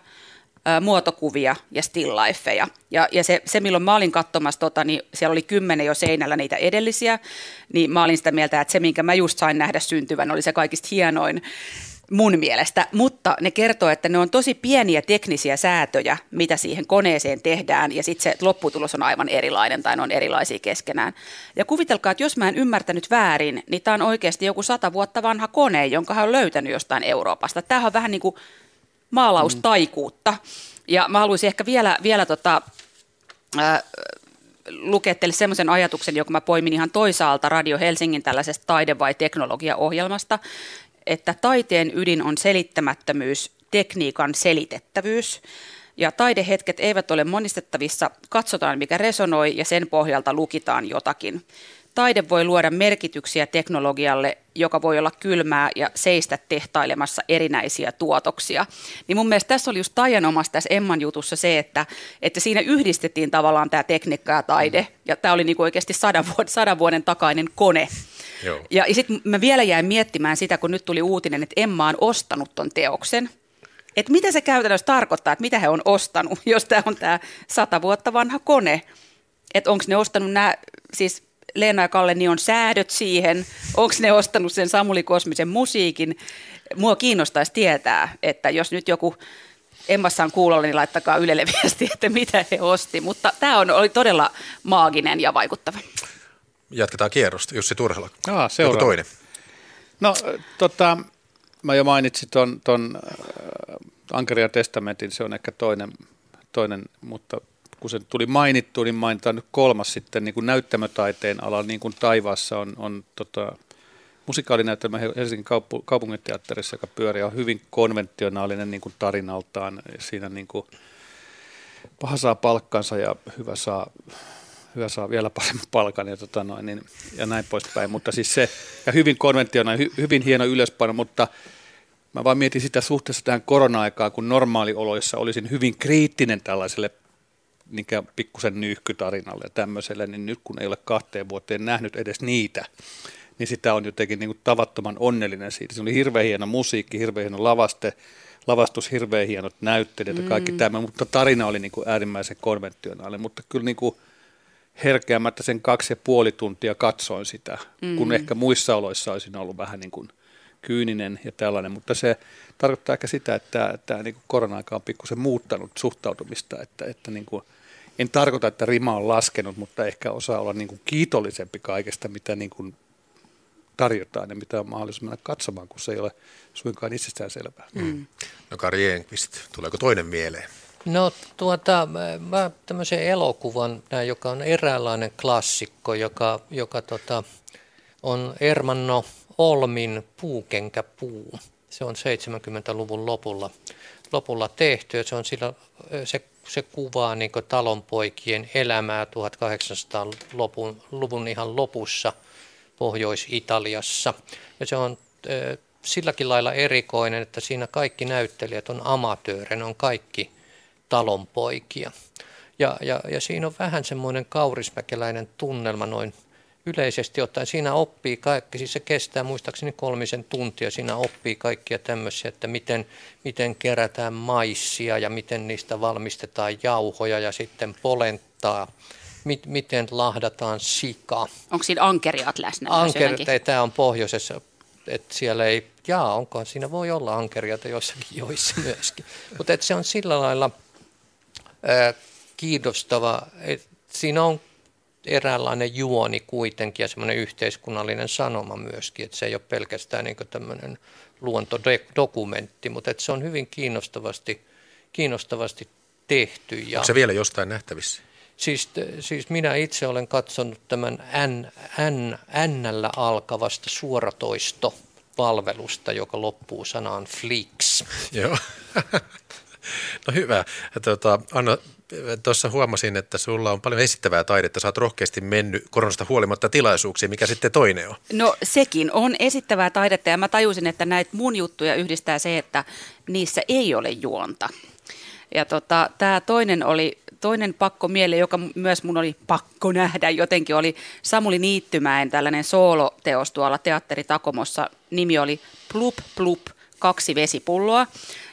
muotokuvia ja still lifeja. Ja, ja se, se, milloin mä olin katsomassa, tota, niin siellä oli kymmenen jo seinällä niitä edellisiä, niin mä olin sitä mieltä, että se, minkä mä just sain nähdä syntyvän, oli se kaikista hienoin mun mielestä, mutta ne kertoo, että ne on tosi pieniä teknisiä säätöjä, mitä siihen koneeseen tehdään, ja sitten se lopputulos on aivan erilainen tai ne on erilaisia keskenään. Ja kuvitelkaa, että jos mä en ymmärtänyt väärin, niin tämä on oikeasti joku sata vuotta vanha kone, jonka hän on löytänyt jostain Euroopasta. Tämähän on vähän niin kuin maalaustaikuutta. Ja mä haluaisin ehkä vielä, vielä tota, äh, lukea teille semmoisen ajatuksen, joka mä poimin ihan toisaalta Radio Helsingin tällaisesta taide- vai teknologia-ohjelmasta, että taiteen ydin on selittämättömyys, tekniikan selitettävyys. Ja taidehetket eivät ole monistettavissa, katsotaan mikä resonoi ja sen pohjalta lukitaan jotakin. Taide voi luoda merkityksiä teknologialle, joka voi olla kylmää ja seistä tehtailemassa erinäisiä tuotoksia. Niin mun mielestä tässä oli just taianomassa tässä Emman jutussa se, että, että siinä yhdistettiin tavallaan tämä tekniikka ja taide. Ja tämä oli niinku oikeasti sadan vuoden, sadan vuoden takainen kone. Joo. Ja, ja sitten mä vielä jäin miettimään sitä, kun nyt tuli uutinen, että Emma on ostanut ton teoksen. Että mitä se käytännössä tarkoittaa, että mitä he on ostanut, jos tämä on tämä sata vuotta vanha kone. Että onko ne ostanut nämä, siis Leena ja Kalle, niin on säädöt siihen, onko ne ostanut sen Samuli Kosmisen musiikin. Mua kiinnostaisi tietää, että jos nyt joku Emmassa on kuulolla, niin laittakaa Ylelle viesti, että mitä he osti. Mutta tämä on, oli todella maaginen ja vaikuttava. Jatketaan kierrosta. Jussi Turhala. Aa, Joku toinen. No, tota, mä jo mainitsin ton, ton äh, Ankaria testamentin, se on ehkä toinen, toinen, mutta kun se tuli mainittu, niin mainitaan nyt kolmas sitten niin kuin näyttämötaiteen alalla, niin kuin Taivaassa on, on tota, musikaalinäytelmä Helsingin kaup- kaupunginteatterissa, joka pyörii, on hyvin konventionaalinen niin kuin tarinaltaan. Siinä niin kuin, paha saa palkkansa ja hyvä saa hyvä saa vielä paremman palkan ja, tota noin, niin, ja näin poispäin. Mutta siis se, ja hyvin konventiona, hy, hyvin hieno ylöspaino, mutta mä vaan mietin sitä suhteessa tähän korona-aikaan, kun normaalioloissa olisin hyvin kriittinen tällaiselle niin pikkusen nyyhkytarinalle ja tämmöiselle, niin nyt kun ei ole kahteen vuoteen nähnyt edes niitä, niin sitä on jotenkin niin kuin tavattoman onnellinen siitä. Se oli hirveän hieno musiikki, hirveän hieno lavaste, lavastus, hirveän hienot näyttelijät ja kaikki mm. tämä, mutta tarina oli niin kuin äärimmäisen konventionaalinen, mutta kyllä niin kuin herkeämättä sen kaksi ja puoli tuntia katsoin sitä, mm. kun ehkä muissa oloissa olisin ollut vähän niin kuin kyyninen ja tällainen, mutta se tarkoittaa ehkä sitä, että tämä niin korona-aika on pikkusen muuttanut suhtautumista, että, että niin kuin, en tarkoita, että rima on laskenut, mutta ehkä osaa olla niin kuin kiitollisempi kaikesta, mitä niin kuin tarjotaan ja mitä on mahdollisuus mennä katsomaan, kun se ei ole suinkaan itsestään selvää. Mm. No Kari Enqvist, tuleeko toinen mieleen? No tuota, mä tämmöisen elokuvan, joka on eräänlainen klassikko, joka, joka tota, on Ermanno Olmin Puukenkäpuu. Se on 70-luvun lopulla, lopulla tehty ja se, on sillä, se, se kuvaa niin talonpoikien elämää 1800-luvun luvun ihan lopussa Pohjois-Italiassa. Ja se on silläkin lailla erikoinen, että siinä kaikki näyttelijät on amatöörejä, on kaikki talonpoikia. Ja, ja, ja siinä on vähän semmoinen kaurismäkeläinen tunnelma noin yleisesti ottaen. Siinä oppii kaikki, siis se kestää muistaakseni kolmisen tuntia, siinä oppii kaikkia tämmöisiä, että miten, miten kerätään maissia ja miten niistä valmistetaan jauhoja ja sitten polenttaa miten lahdataan sika. Onko siinä ankeriat läsnä? Ankerit, ei, tämä on pohjoisessa, että siellä ei, jaa, onko, siinä voi olla ankeriata joissakin joissa myöskin. Mutta se on sillä lailla kiinnostava. Siinä on eräänlainen juoni kuitenkin ja semmoinen yhteiskunnallinen sanoma myöskin, että se ei ole pelkästään niin tämmöinen luontodokumentti, mutta että se on hyvin kiinnostavasti, kiinnostavasti tehty. Ja Onko se vielä jostain nähtävissä? Siis, siis minä itse olen katsonut tämän N, N, N alkavasta suoratoisto palvelusta, joka loppuu sanaan Flix. Joo. No hyvä. Tuota, Anna, tuossa huomasin, että sulla on paljon esittävää taidetta. Sä oot rohkeasti mennyt koronasta huolimatta tilaisuuksiin. Mikä sitten toinen on? No sekin on esittävää taidetta ja mä tajusin, että näitä mun juttuja yhdistää se, että niissä ei ole juonta. Ja tota, tämä toinen oli toinen pakko miele, joka myös mun oli pakko nähdä jotenkin, oli Samuli Niittymäen tällainen sooloteos tuolla Teatteri Takomossa. Nimi oli Plup Plup, kaksi vesipulloa.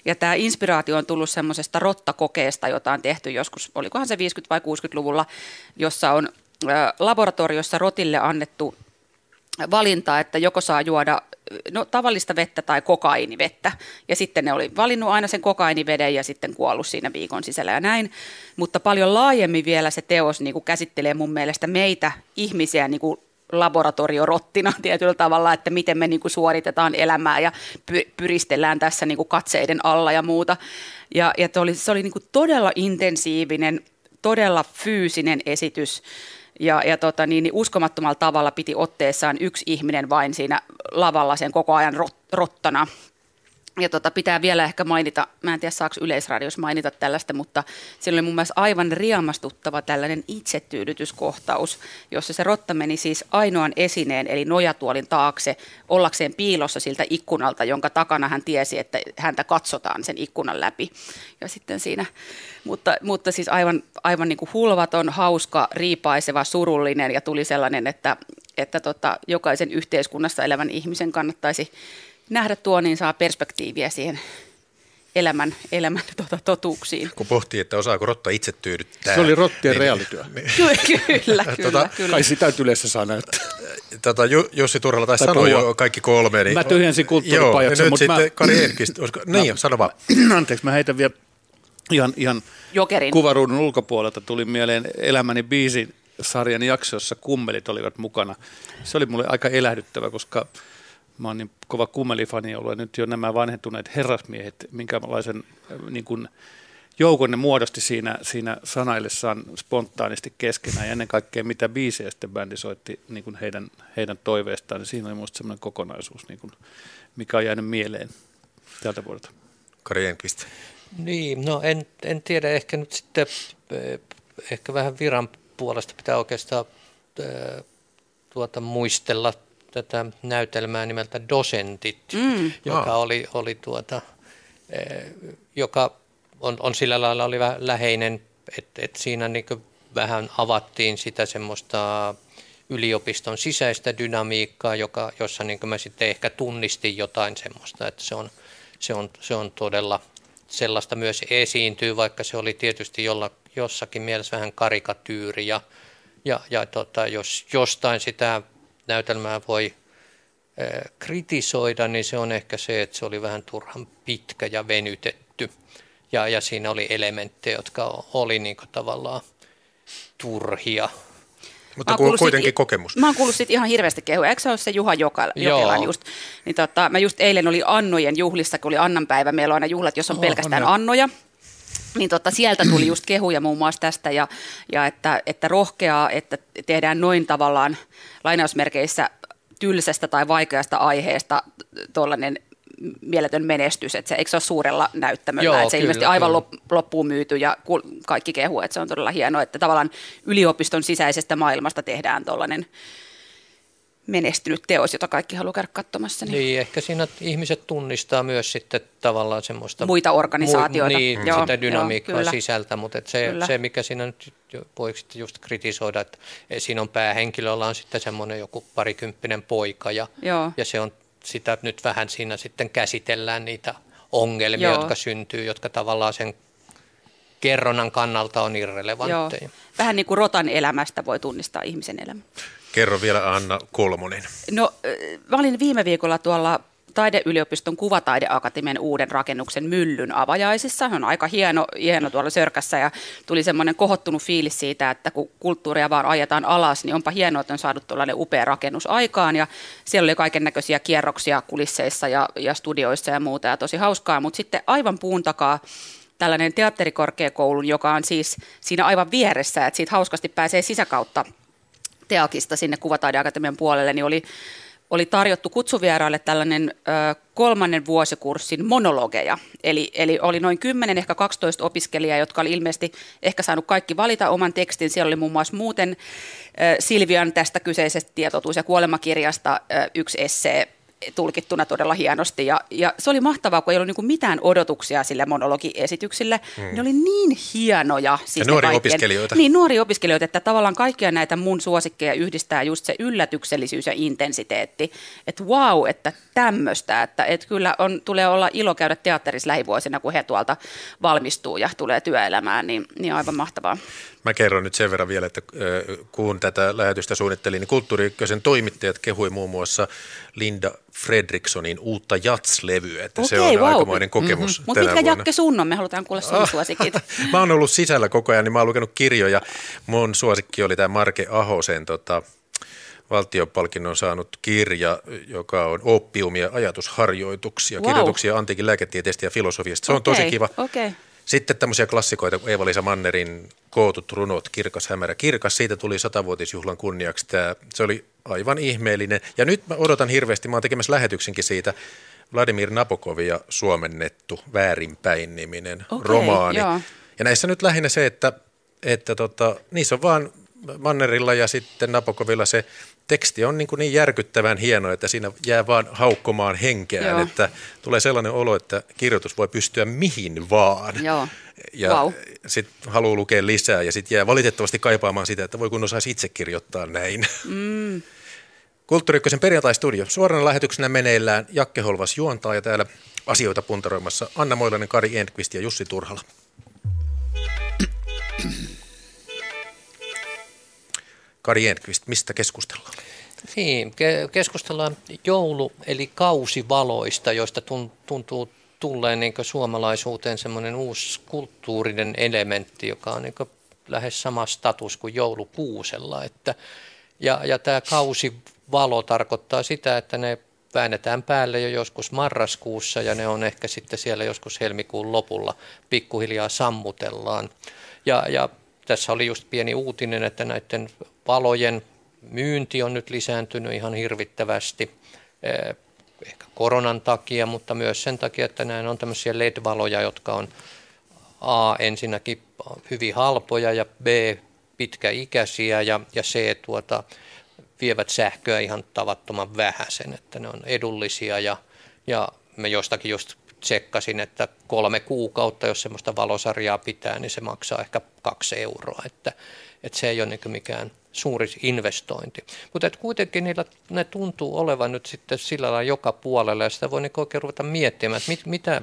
Ja tämä inspiraatio on tullut semmoisesta rottakokeesta, jota on tehty joskus, olikohan se 50- vai 60-luvulla, jossa on laboratoriossa rotille annettu valinta, että joko saa juoda no, tavallista vettä tai kokainivettä. Ja sitten ne oli valinnut aina sen kokainiveden ja sitten kuollut siinä viikon sisällä ja näin. Mutta paljon laajemmin vielä se teos niin kuin käsittelee mun mielestä meitä ihmisiä niin kuin laboratoriorottina tietyllä tavalla, että miten me niin kuin suoritetaan elämää ja pyristellään tässä niin kuin katseiden alla ja muuta. Ja, ja oli, se oli niin kuin todella intensiivinen, todella fyysinen esitys ja, ja tota, niin, niin uskomattomalla tavalla piti otteessaan yksi ihminen vain siinä lavalla sen koko ajan rot, rottana. Ja tota, pitää vielä ehkä mainita, mä en tiedä saako Yleisradios mainita tällaista, mutta siinä oli mun mielestä aivan riamastuttava tällainen itsetyydytyskohtaus, jossa se rotta meni siis ainoan esineen, eli nojatuolin taakse, ollakseen piilossa siltä ikkunalta, jonka takana hän tiesi, että häntä katsotaan sen ikkunan läpi. Ja sitten siinä, mutta, mutta siis aivan, aivan niin kuin hulvaton, hauska, riipaiseva, surullinen ja tuli sellainen, että, että tota, jokaisen yhteiskunnassa elävän ihmisen kannattaisi nähdä tuo, niin saa perspektiiviä siihen elämän, elämän tota, totuuksiin. Kun pohtii, että osaako rotta itse tyydyttää. Se oli rottien niin, reaalityö. Niin, kyllä, kyllä, tota, kyllä. Kai sitä yleensä saa näyttää. Tota, Jussi Turhala taisi sanoa jo kaikki kolme. Niin, mä tyhjensin nyt sitten mä, Kari Enqvist. Niin, mä, sano vaan. Anteeksi, mä heitän vielä ihan, ihan Jokerin. kuvaruudun ulkopuolelta. Tuli mieleen Elämäni biisi sarjan jakso, jossa kummelit olivat mukana. Se oli mulle aika elähdyttävä, koska mä oon niin kova kummelifani ollut ja nyt jo nämä vanhentuneet herrasmiehet, minkälaisen äh, niin kuin, joukon ne muodosti siinä, siinä sanaillessaan spontaanisti keskenään ja ennen kaikkea mitä biisejä sitten bändi soitti niin kuin heidän, heidän toiveestaan, niin siinä oli minusta semmoinen kokonaisuus, niin kuin, mikä on jäänyt mieleen tältä vuodelta. Kari Enqvist. Niin, no en, en tiedä, ehkä nyt sitten eh, ehkä vähän viran puolesta pitää oikeastaan eh, tuota, muistella tätä näytelmää nimeltä Dosentit, mm. joka oh. oli, oli tuota, eh, joka on, on sillä lailla oli vähän läheinen, että et siinä niin vähän avattiin sitä semmoista yliopiston sisäistä dynamiikkaa, joka, jossa niin mä sitten ehkä tunnistin jotain semmoista, että se on, se on, se on todella sellaista myös esiintyy, vaikka se oli tietysti jolla, jossakin mielessä vähän karikatyyri ja, ja, ja tota, jos jostain sitä näytelmää voi kritisoida, niin se on ehkä se, että se oli vähän turhan pitkä ja venytetty. Ja, ja siinä oli elementtejä, jotka oli niin tavallaan turhia. Mutta ku, kuitenkin sit, kokemus. Mä oon kuullut siitä ihan hirveästi kehuja. Eikö se ole se Juha Jokela, Jokelan just? Niin tota, mä just eilen oli Annojen juhlissa, kun oli Annan päivä. Meillä on aina juhlat, jos on oh, pelkästään on Annoja. Niin tota, sieltä tuli just kehuja muun muassa tästä ja, ja että, että rohkeaa, että tehdään noin tavallaan lainausmerkeissä tylsästä tai vaikeasta aiheesta tuollainen mieletön menestys, että se, eikö se ole suurella näyttämöllä, Joo, että se kyllä, ilmeisesti aivan kyllä. loppuun myyty ja kaikki kehuu, että se on todella hienoa, että tavallaan yliopiston sisäisestä maailmasta tehdään tuollainen menestynyt teos, jota kaikki haluaa käydä katsomassa. Niin. niin, ehkä siinä ihmiset tunnistaa myös sitten tavallaan semmoista... Muita organisaatioita. Mu, niin, mm. sitä dynamiikkaa joo, sisältä, mutta et se, se, mikä siinä nyt voi sitten just kritisoida, että siinä on päähenkilöllä on sitten semmoinen joku parikymppinen poika ja, joo. ja se on sitä nyt vähän siinä sitten käsitellään niitä ongelmia, joo. jotka syntyy, jotka tavallaan sen kerronnan kannalta on irrelevantteja. Joo. Vähän niin kuin rotan elämästä voi tunnistaa ihmisen elämä. Kerro vielä Anna Kolmonen. No mä olin viime viikolla tuolla Taideyliopiston kuvataideakatemian uuden rakennuksen myllyn avajaisissa. On aika hieno, hieno tuolla Sörkässä ja tuli semmoinen kohottunut fiilis siitä, että kun kulttuuria vaan ajetaan alas, niin onpa hienoa, että on saatu tuollainen upea rakennus aikaan. Ja siellä oli kaiken näköisiä kierroksia kulisseissa ja, ja studioissa ja muuta ja tosi hauskaa, mutta sitten aivan puun takaa tällainen teatterikorkeakoulu, joka on siis siinä aivan vieressä, että siitä hauskasti pääsee sisäkautta Teakista sinne Kuvataideakatemian puolelle, niin oli, oli tarjottu kutsuvieraille tällainen ö, kolmannen vuosikurssin monologeja. Eli, eli oli noin 10, ehkä 12 opiskelijaa, jotka oli ilmeisesti ehkä saanut kaikki valita oman tekstin. Siellä oli muun muassa muuten ö, Silvian tästä kyseisestä tietotuus- ja kuolemakirjasta ö, yksi essee, tulkittuna todella hienosti. Ja, ja se oli mahtavaa, kun ei ollut niin mitään odotuksia sille monologiesityksille. Hmm. Ne oli niin hienoja. Siis ja nuoria opiskelijoita. Niin, nuoria opiskelijoita, että tavallaan kaikkia näitä mun suosikkeja yhdistää just se yllätyksellisyys ja intensiteetti. Että wow, että tämmöistä, että, että kyllä on, tulee olla ilo käydä teatterissa lähivuosina, kun he tuolta valmistuu ja tulee työelämään, niin, niin aivan mahtavaa. Mä kerron nyt sen verran vielä, että kun tätä lähetystä suunnittelin, niin Kulttuuri Ykkösen toimittajat kehui muun muassa Linda Fredrikssonin uutta Jats-levyä, että okay, se on wow. aikamoinen kokemus mm-hmm. Mutta mitkä Jakke sun on? Me halutaan kuulla sun ah, suosikit. mä oon ollut sisällä koko ajan, niin mä oon lukenut kirjoja. Mun suosikki oli tämä Marke Ahosen tota, valtiopalkinnon saanut kirja, joka on oppiumia ajatusharjoituksia, wow. kirjoituksia antiikin lääketieteestä ja filosofiasta. Se okay, on tosi kiva. Okay. Sitten tämmöisiä klassikoita Eeva-Liisa Mannerin kootut runot, Kirkas, hämärä, kirkas. Siitä tuli satavuotisjuhlan kunniaksi tämä. Se oli aivan ihmeellinen. Ja nyt mä odotan hirveästi, mä oon tekemässä lähetyksenkin siitä, Vladimir Nabokovia suomennettu väärinpäin niminen okay, romaani. Joo. Ja näissä nyt lähinnä se, että, että tota, niissä on vaan Mannerilla ja sitten Nabokovilla se teksti on niin, kuin niin järkyttävän hieno, että siinä jää vaan haukkomaan henkeään, Joo. että tulee sellainen olo, että kirjoitus voi pystyä mihin vaan. Joo. Ja wow. sitten haluaa lukea lisää ja sitten jää valitettavasti kaipaamaan sitä, että voi kun osaisi itse kirjoittaa näin. Mm. Kulttuuri perjantai-studio. Suorana lähetyksenä meneillään Jakke Holvas juontaa ja täällä asioita puntaroimassa Anna Moilanen, Kari Enqvist ja Jussi Turhala. Kari Enqvist, mistä keskustellaan? Niin, ke- keskustellaan joulu- eli kausivaloista, joista tuntuu tulleen niin suomalaisuuteen semmoinen uusi kulttuurinen elementti, joka on niin lähes sama status kuin joulukuusella. Että, ja, ja tämä kausivalo tarkoittaa sitä, että ne väännetään päälle jo joskus marraskuussa ja ne on ehkä sitten siellä joskus helmikuun lopulla pikkuhiljaa sammutellaan. Ja, ja tässä oli just pieni uutinen, että näiden valojen myynti on nyt lisääntynyt ihan hirvittävästi, eh, ehkä koronan takia, mutta myös sen takia, että nämä on tämmöisiä LED-valoja, jotka on A ensinnäkin hyvin halpoja ja B pitkäikäisiä ja, ja C tuota, vievät sähköä ihan tavattoman vähäisen, että ne on edullisia ja, ja me jostakin just tsekkasin, että kolme kuukautta, jos semmoista valosarjaa pitää, niin se maksaa ehkä kaksi euroa, että, että se ei ole niin mikään suuri investointi. Mutta kuitenkin niillä, ne tuntuu olevan nyt sitten sillä lailla joka puolella ja sitä voi niin oikein ruveta miettimään, että mit, mitä,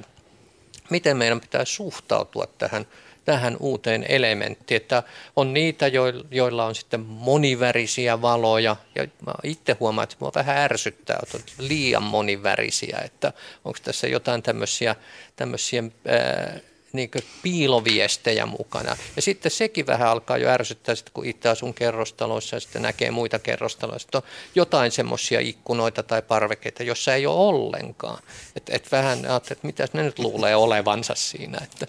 miten meidän pitää suhtautua tähän tähän uuteen elementtiin, että on niitä, joilla on sitten monivärisiä valoja, ja mä itse huomaan, että mua vähän ärsyttää, että on liian monivärisiä, että onko tässä jotain tämmöisiä, tämmöisiä ää, niin piiloviestejä mukana. Ja sitten sekin vähän alkaa jo ärsyttää, sitten kun itse asun kerrostaloissa ja sitten näkee muita kerrostaloja. Sitten on jotain semmoisia ikkunoita tai parvekeita, jossa ei ole ollenkaan. Että et vähän ajattelee, että mitä ne nyt luulee olevansa siinä. Että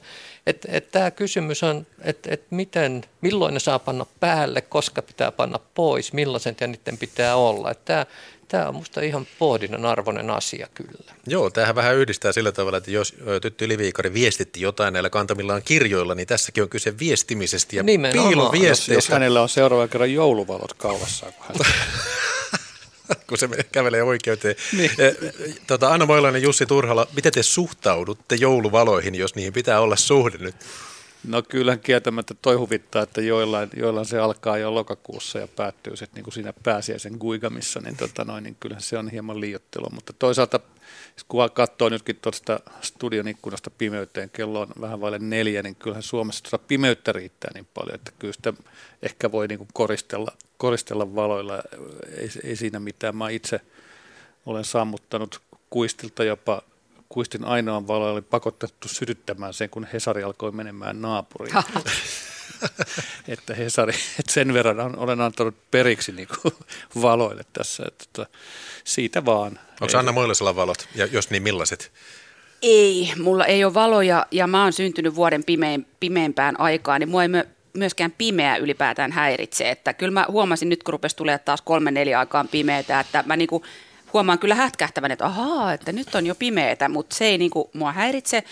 et, et tämä kysymys on, että et miten, milloin ne saa panna päälle, koska pitää panna pois, millaiset ja niiden pitää olla. Tämä Tämä on minusta ihan pohdinnan arvoinen asia kyllä. Joo, tähän vähän yhdistää sillä tavalla, että jos Tytti Liviikari viestitti jotain näillä kantamillaan kirjoilla, niin tässäkin on kyse viestimisestä ja piiloviesteistä. Jos, jos hänellä on seuraavan kerran jouluvalot kaulassaan. Kun, hän... kun se kävelee oikeuteen. Niin. Tota, Anna Moilainen, Jussi Turhala, miten te suhtaudutte jouluvaloihin, jos niihin pitää olla suhde nyt? No kyllähän kieltämättä toi huvittaa, että joillain, joillain se alkaa jo lokakuussa ja päättyy sitten niin kuin siinä pääsiäisen guigamissa, niin, tota noin, niin kyllähän se on hieman liiottelu. Mutta toisaalta, kun katsoo nytkin tuosta studion ikkunasta pimeyteen, kello on vähän vaille neljä, niin kyllähän Suomessa tuota pimeyttä riittää niin paljon, että kyllä sitä ehkä voi niin kuin koristella, koristella valoilla, ei, ei siinä mitään. Mä itse olen sammuttanut kuistilta jopa kuistin ainoan valo oli pakotettu sytyttämään sen, kun Hesari alkoi menemään naapuriin. että Hesari, että sen verran olen antanut periksi niin kuin valoille tässä, että, että siitä vaan. Onko Anna Moilasella valot, ja jos niin millaiset? Ei, mulla ei ole valoja ja mä oon syntynyt vuoden pimein, pimeimpään aikaan, niin mua ei myöskään pimeä ylipäätään häiritse. Että kyllä mä huomasin nyt, kun rupesi tulee taas kolme neljä aikaan pimeätä, että mä niinku huomaan kyllä hätkähtävän, että ahaa, että nyt on jo pimeätä, mutta se ei niinku mua häiritse.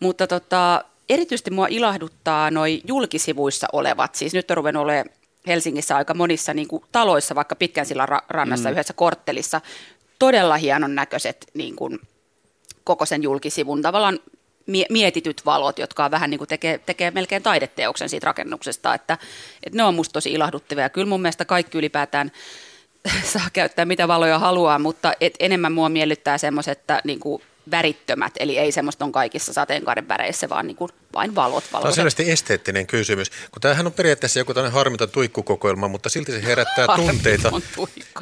Mutta tota, erityisesti mua ilahduttaa noi julkisivuissa olevat, siis nyt on ruvennut olemaan Helsingissä aika monissa niin kuin taloissa, vaikka pitkän sillä rannassa mm. yhdessä korttelissa, todella hienon näköiset niin kuin koko sen julkisivun tavallaan mietityt valot, jotka on vähän niin kuin tekee, tekee melkein taideteoksen siitä rakennuksesta, että, että ne on musta tosi ilahduttavia. Kyllä mun mielestä kaikki ylipäätään saa käyttää mitä valoja haluaa, mutta et enemmän mua miellyttää semmoiset, että niin kuin värittömät, eli ei semmoista on kaikissa sateenkaaren väreissä, vaan niin kuin vain valot. valot. Tämä on selvästi esteettinen kysymys, kun tämähän on periaatteessa joku tämmöinen harmiton tuikkukokoelma, mutta silti se herättää tunteita.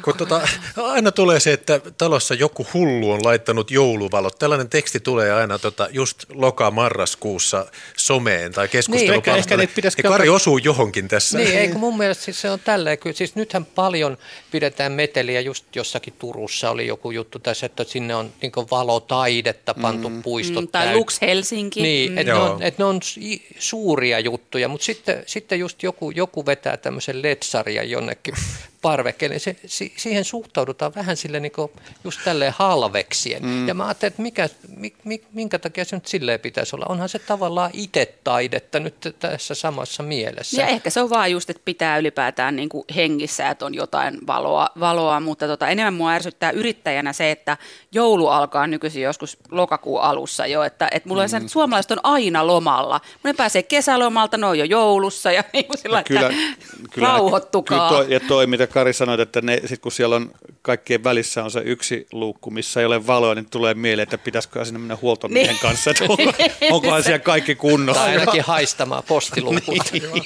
Kun tuota, aina tulee se, että talossa joku hullu on laittanut jouluvalot. Tällainen teksti tulee aina tota, just loka-marraskuussa someen tai keskustelupalstalle. Niin, ehkä, ehkä Kari osuu johonkin tässä. Niin, eikö mun mielestä siis se on tälleen. Kyllä, siis nythän paljon pidetään meteliä, just jossakin Turussa oli joku juttu tässä, että sinne on niin valotaidetta pantu mm. puistot. Mm, tai Lux Helsinki. Niin, mm. että ne, on, et ne on suuria juttuja, mutta sitten, sitten just joku, joku vetää tämmöisen letsarjan jonnekin parvekkeelle, se, si, siihen suhtaudutaan vähän sille niin just tälleen halveksien. Mm. Ja mä ajattelin, että mikä, mi, minkä takia se nyt silleen pitäisi olla. Onhan se tavallaan itse taidetta nyt tässä samassa mielessä. Ja ehkä se on vaan just, että pitää ylipäätään niin kuin hengissä, että on jotain valoa, valoa mutta tota, enemmän mua ärsyttää yrittäjänä se, että joulu alkaa nykyisin joskus lokakuun alussa jo, että, että mulla mm. on se, että suomalaiset on aina lomalla. Mun pääsee kesälomalta, ne on jo joulussa ja niin kuin sillä, kyllä, että kyllä, rauhoittukaa. Kyllä toi, ja toi, mitä Kari sanoi, että ne, sit kun siellä on kaikkien välissä on se yksi luukku, missä ei ole valoa, niin tulee mieleen, että pitäisikö sinne mennä huoltomiehen niin. kanssa, että onko, onkohan siellä kaikki kunnossa. Tai ainakin haistamaan postilukut. niin.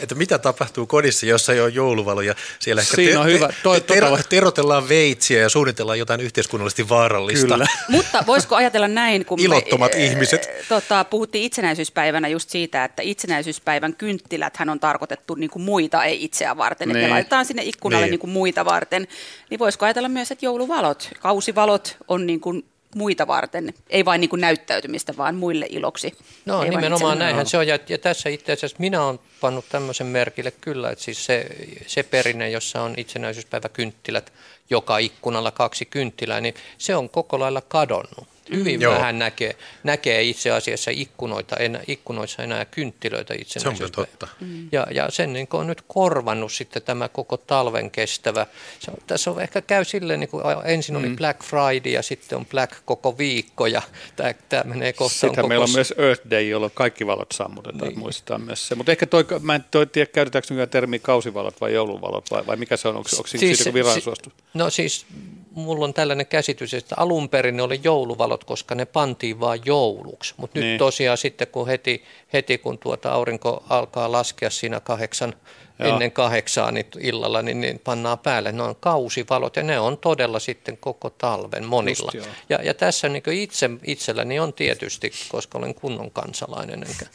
Että mitä tapahtuu kodissa, jossa ei ole jouluvaloja? Siellä ehkä Siinä on te- hyvä. Toi, te- te- terotellaan veitsiä ja suunnitellaan jotain yhteiskunnallisesti vaarallista. Kyllä. Mutta voisiko ajatella näin, kun Ilottomat me, ihmiset. Tota, puhuttiin itsenäisyyspäivänä just siitä, että itsenäisyyspäivän kynttilät hän on tarkoitettu niin kuin muita, ei itseä varten. Niin. Että ne laitetaan sinne ikkunalle niin. Niin kuin muita varten. Niin voisiko ajatella myös, että jouluvalot, kausivalot on niin kuin muita varten, ei vain niin kuin näyttäytymistä, vaan muille iloksi. No ei nimenomaan näinhän se on, ja, ja tässä itse asiassa minä olen pannut tämmöisen merkille kyllä, että siis se, se perinne, jossa on itsenäisyyspäiväkynttilät, joka ikkunalla kaksi kynttilää, niin se on koko lailla kadonnut. Hyvin Joo. vähän näkee, näkee itse asiassa ikkunoita, en, ikkunoissa enää kynttilöitä itse Se on totta. Mm. Ja, ja sen niin on nyt korvannut sitten tämä koko talven kestävä. Se, tässä on ehkä käy silleen, niin kuin ensin oli mm. Black Friday ja sitten on Black koko viikko ja tämä, tämä menee kohta. Sitten meillä on myös Earth Day, jolloin kaikki valot sammutetaan, niin. muistaa myös se. Mutta ehkä toi, mä en toi tiedä, käytetäänkö nykyään termi kausivalot vai jouluvalot vai, vai mikä se on, onko, onko siis, siitä viran si, suostu? No siis mulla on tällainen käsitys, että alun perin ne oli jouluvalot, koska ne pantiin vain jouluksi. Mutta niin. nyt tosiaan sitten, kun heti, heti kun tuota aurinko alkaa laskea siinä kahdeksan, Joo. ennen kahdeksaa niin illalla, niin, niin pannaan päälle. Ne on kausivalot ja ne on todella sitten koko talven monilla. Just, ja, ja tässä niin itse, itselläni on tietysti, koska olen kunnon kansalainen, enkä,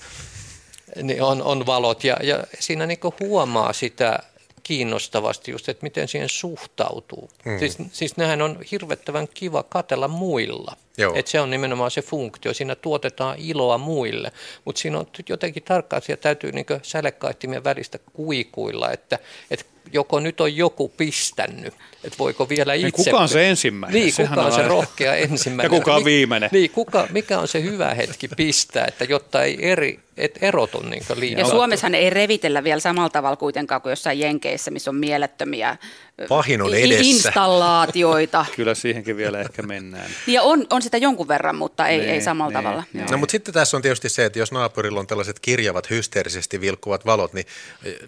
niin on, on valot ja, ja siinä niin huomaa sitä kiinnostavasti just, että miten siihen suhtautuu. Mm. Siis, siis nehän on hirvettävän kiva katella muilla. Että se on nimenomaan se funktio. Siinä tuotetaan iloa muille, mutta siinä on jotenkin tarkkaan, että täytyy niin sälekaihtimien välistä kuikuilla, että, että joko nyt on joku pistänyt, että voiko vielä niin, itse... Niin kuka on se ensimmäinen? Niin, kuka on, on se rohkea ensimmäinen? Ja kuka on viimeinen? Niin, kuka, mikä on se hyvä hetki pistää, että jotta ei eri, et erotu niin liian. Ja Suomessahan ei revitellä vielä samalla tavalla kuitenkaan kuin jossain Jenkeissä, missä on mielettömiä Pahin on edessä. installaatioita. Kyllä siihenkin vielä ehkä mennään. Ja on, on sitä jonkun verran, mutta ei, ne, ei samalla ne, tavalla. Ne. No mutta sitten tässä on tietysti se, että jos naapurilla on tällaiset kirjavat, hysteerisesti vilkkuvat valot, niin,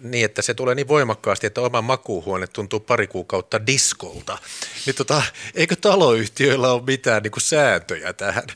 niin että se tulee niin voimakkaasti, että oma makuuhuone tuntuu pari kuukautta diskolta. Niin tota, eikö taloyhtiöillä ole mitään niin kuin sääntöjä tähän?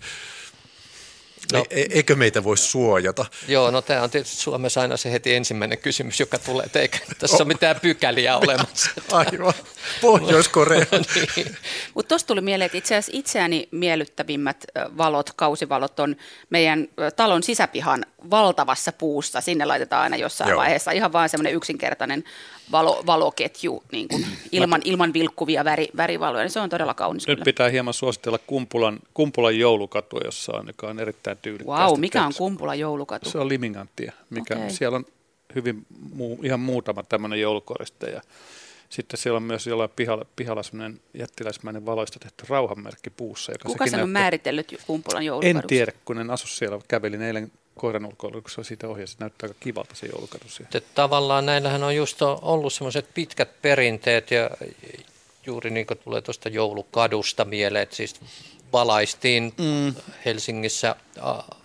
No, e- eikö meitä voi suojata? Joo, no tämä on tietysti Suomessa aina se heti ensimmäinen kysymys, joka tulee, että eikä tässä oh. ole mitään pykäliä olemassa. Aivan, Pohjois-Korea. niin. Mutta tuossa tuli mieleen, että itse asiassa itseäni miellyttävimmät valot, kausivalot on meidän talon sisäpihan valtavassa puussa. Sinne laitetaan aina jossain Joo. vaiheessa ihan vain semmoinen yksinkertainen valo, valoketju niin kuin ilman, ilman vilkkuvia väri, värivaloja, niin se on todella kaunis. Nyt kyllä. pitää hieman suositella Kumpulan, Kumpulan joulukatua, jossa on, joka on erittäin tyylikkäästi. Wow, mikä on Kumpulan joulukatu? Se on Liminganttia, mikä okay. siellä on hyvin muu, ihan muutama tämmöinen joulukoriste ja sitten siellä on myös jollain pihalla, pihalla semmoinen jättiläismäinen valoista tehty rauhanmerkki puussa. Joka Kuka sen on määritellyt Kumpulan joulukaduksi? En tiedä, kun en asu siellä. Kävelin eilen koiran ulkoilla, kun se on siitä ohjaa. Se näyttää aika kivalta se joulukatu siellä. Tavallaan näillähän on just ollut semmoiset pitkät perinteet ja juuri niin kuin tulee tuosta joulukadusta mieleen, että siis valaistiin mm. Helsingissä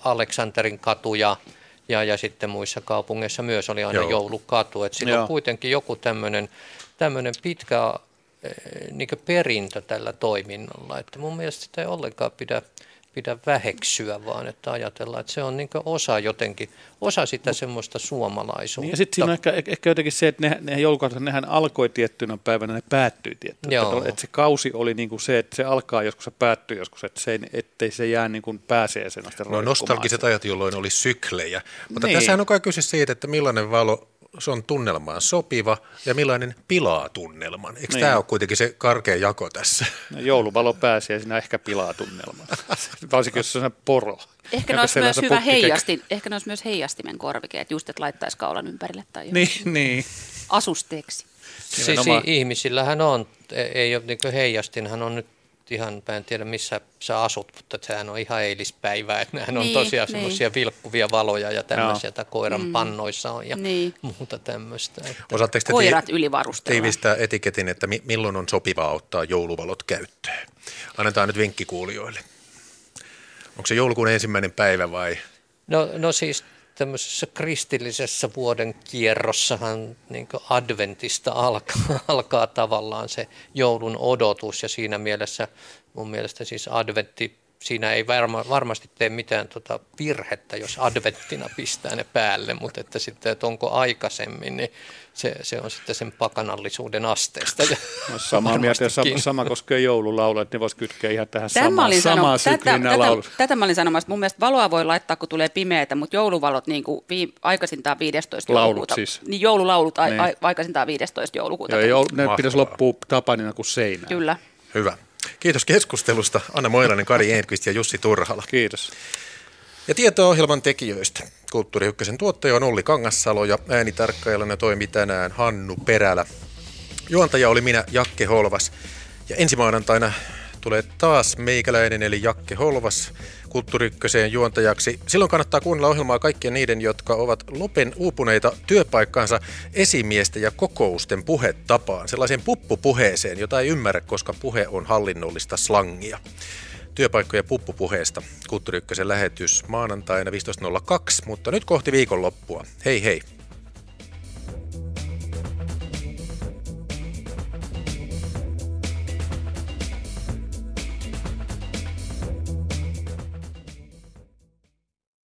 Aleksanterin katuja ja, ja sitten muissa kaupungeissa myös oli aina Joo. joulukatu. Että sillä Joo. on kuitenkin joku tämmöinen pitkä eh, niin perintö tällä toiminnalla. Että mun mielestä sitä ei ollenkaan pidä pidä väheksyä, vaan että ajatellaan, että se on niin osa jotenkin, osa sitä semmoista suomalaisuutta. Niin ja sitten siinä on ehkä, ehkä jotenkin se, että ne, ne joulukaudet, nehän alkoi tiettynä päivänä, ne päättyi tiettynä. Että, että se kausi oli niin kuin se, että se alkaa joskus ja päättyy joskus, että se, ettei se jää niin kuin pääseeseen asti No nostalgiset ajat, jolloin oli syklejä. Mutta niin. tässä on kai kyse siitä, että millainen valo se on tunnelmaan sopiva ja millainen pilaa tunnelman. Eikö niin. tämä ole kuitenkin se karkea jako tässä? No, jouluvalo pääsee ja siinä ehkä pilaa tunnelman. Varsinkin jos se on poro. Ehkä ne olisi myös hyvä heijasti, ehkä ne olisi myös heijastimen korvike, että just et laittaisi kaulan ympärille tai niin, niin. asusteeksi. Siis ihmisillähän on, e- ei ole niin heijastinhan on nyt ihan, mä en tiedä missä sä asut, mutta sehän on ihan eilispäivää, että nehän niin, on tosiaan niin. semmoisia vilkkuvia valoja ja tämmöisiä, että koiran mm. pannoissa on ja niin. muuta tämmöistä. Että... Osaatteko te Koirat ylivarustella. tiivistää etiketin, että milloin on sopivaa ottaa jouluvalot käyttöön? Annetaan nyt vinkki kuulijoille. Onko se joulukuun ensimmäinen päivä vai? No, no siis tämmöisessä kristillisessä vuoden kierrossahan niin adventista alkaa, alkaa tavallaan se joulun odotus. Ja siinä mielessä mun mielestä siis adventti siinä ei varma, varmasti tee mitään tota virhettä, jos adventtina pistää ne päälle, mutta että sitten, että onko aikaisemmin, niin se, se on sitten sen pakanallisuuden asteesta. No, sama mieltä ja sama, sama koskee joululaulua, että ne voisi kytkeä ihan tähän samaan, samaan tätä, tätä, tätä, mä olin sanomassa. Mun mielestä valoa voi laittaa, kun tulee pimeätä, mutta jouluvalot niin kuin vii, aikaisintaan 15. Laulut joulukuuta. siis. Niin joululaulut niin. A, aikaisintaan 15. joulukuuta. Joo, joul, ne pitäisi loppua tapanina kuin seinään. Kyllä. Hyvä. Kiitos keskustelusta Anna Moilanen, Kari Enqvist ja Jussi Turhala. Kiitos. Ja tietoa ohjelman tekijöistä. Kulttuuri Ykkösen tuottaja on Olli Kangassalo ja äänitarkkailijana toimi tänään Hannu Perälä. Juontaja oli minä, Jakke Holvas. Ja ensi maanantaina tulee taas meikäläinen eli Jakke Holvas kulttuuriykköseen juontajaksi. Silloin kannattaa kuunnella ohjelmaa kaikkien niiden, jotka ovat lopen uupuneita työpaikkaansa esimiesten ja kokousten puhetapaan. Sellaiseen puppupuheeseen, jota ei ymmärrä, koska puhe on hallinnollista slangia. Työpaikkoja puppupuheesta. Kulttuuri lähetys maanantaina 15.02, mutta nyt kohti viikonloppua. Hei hei!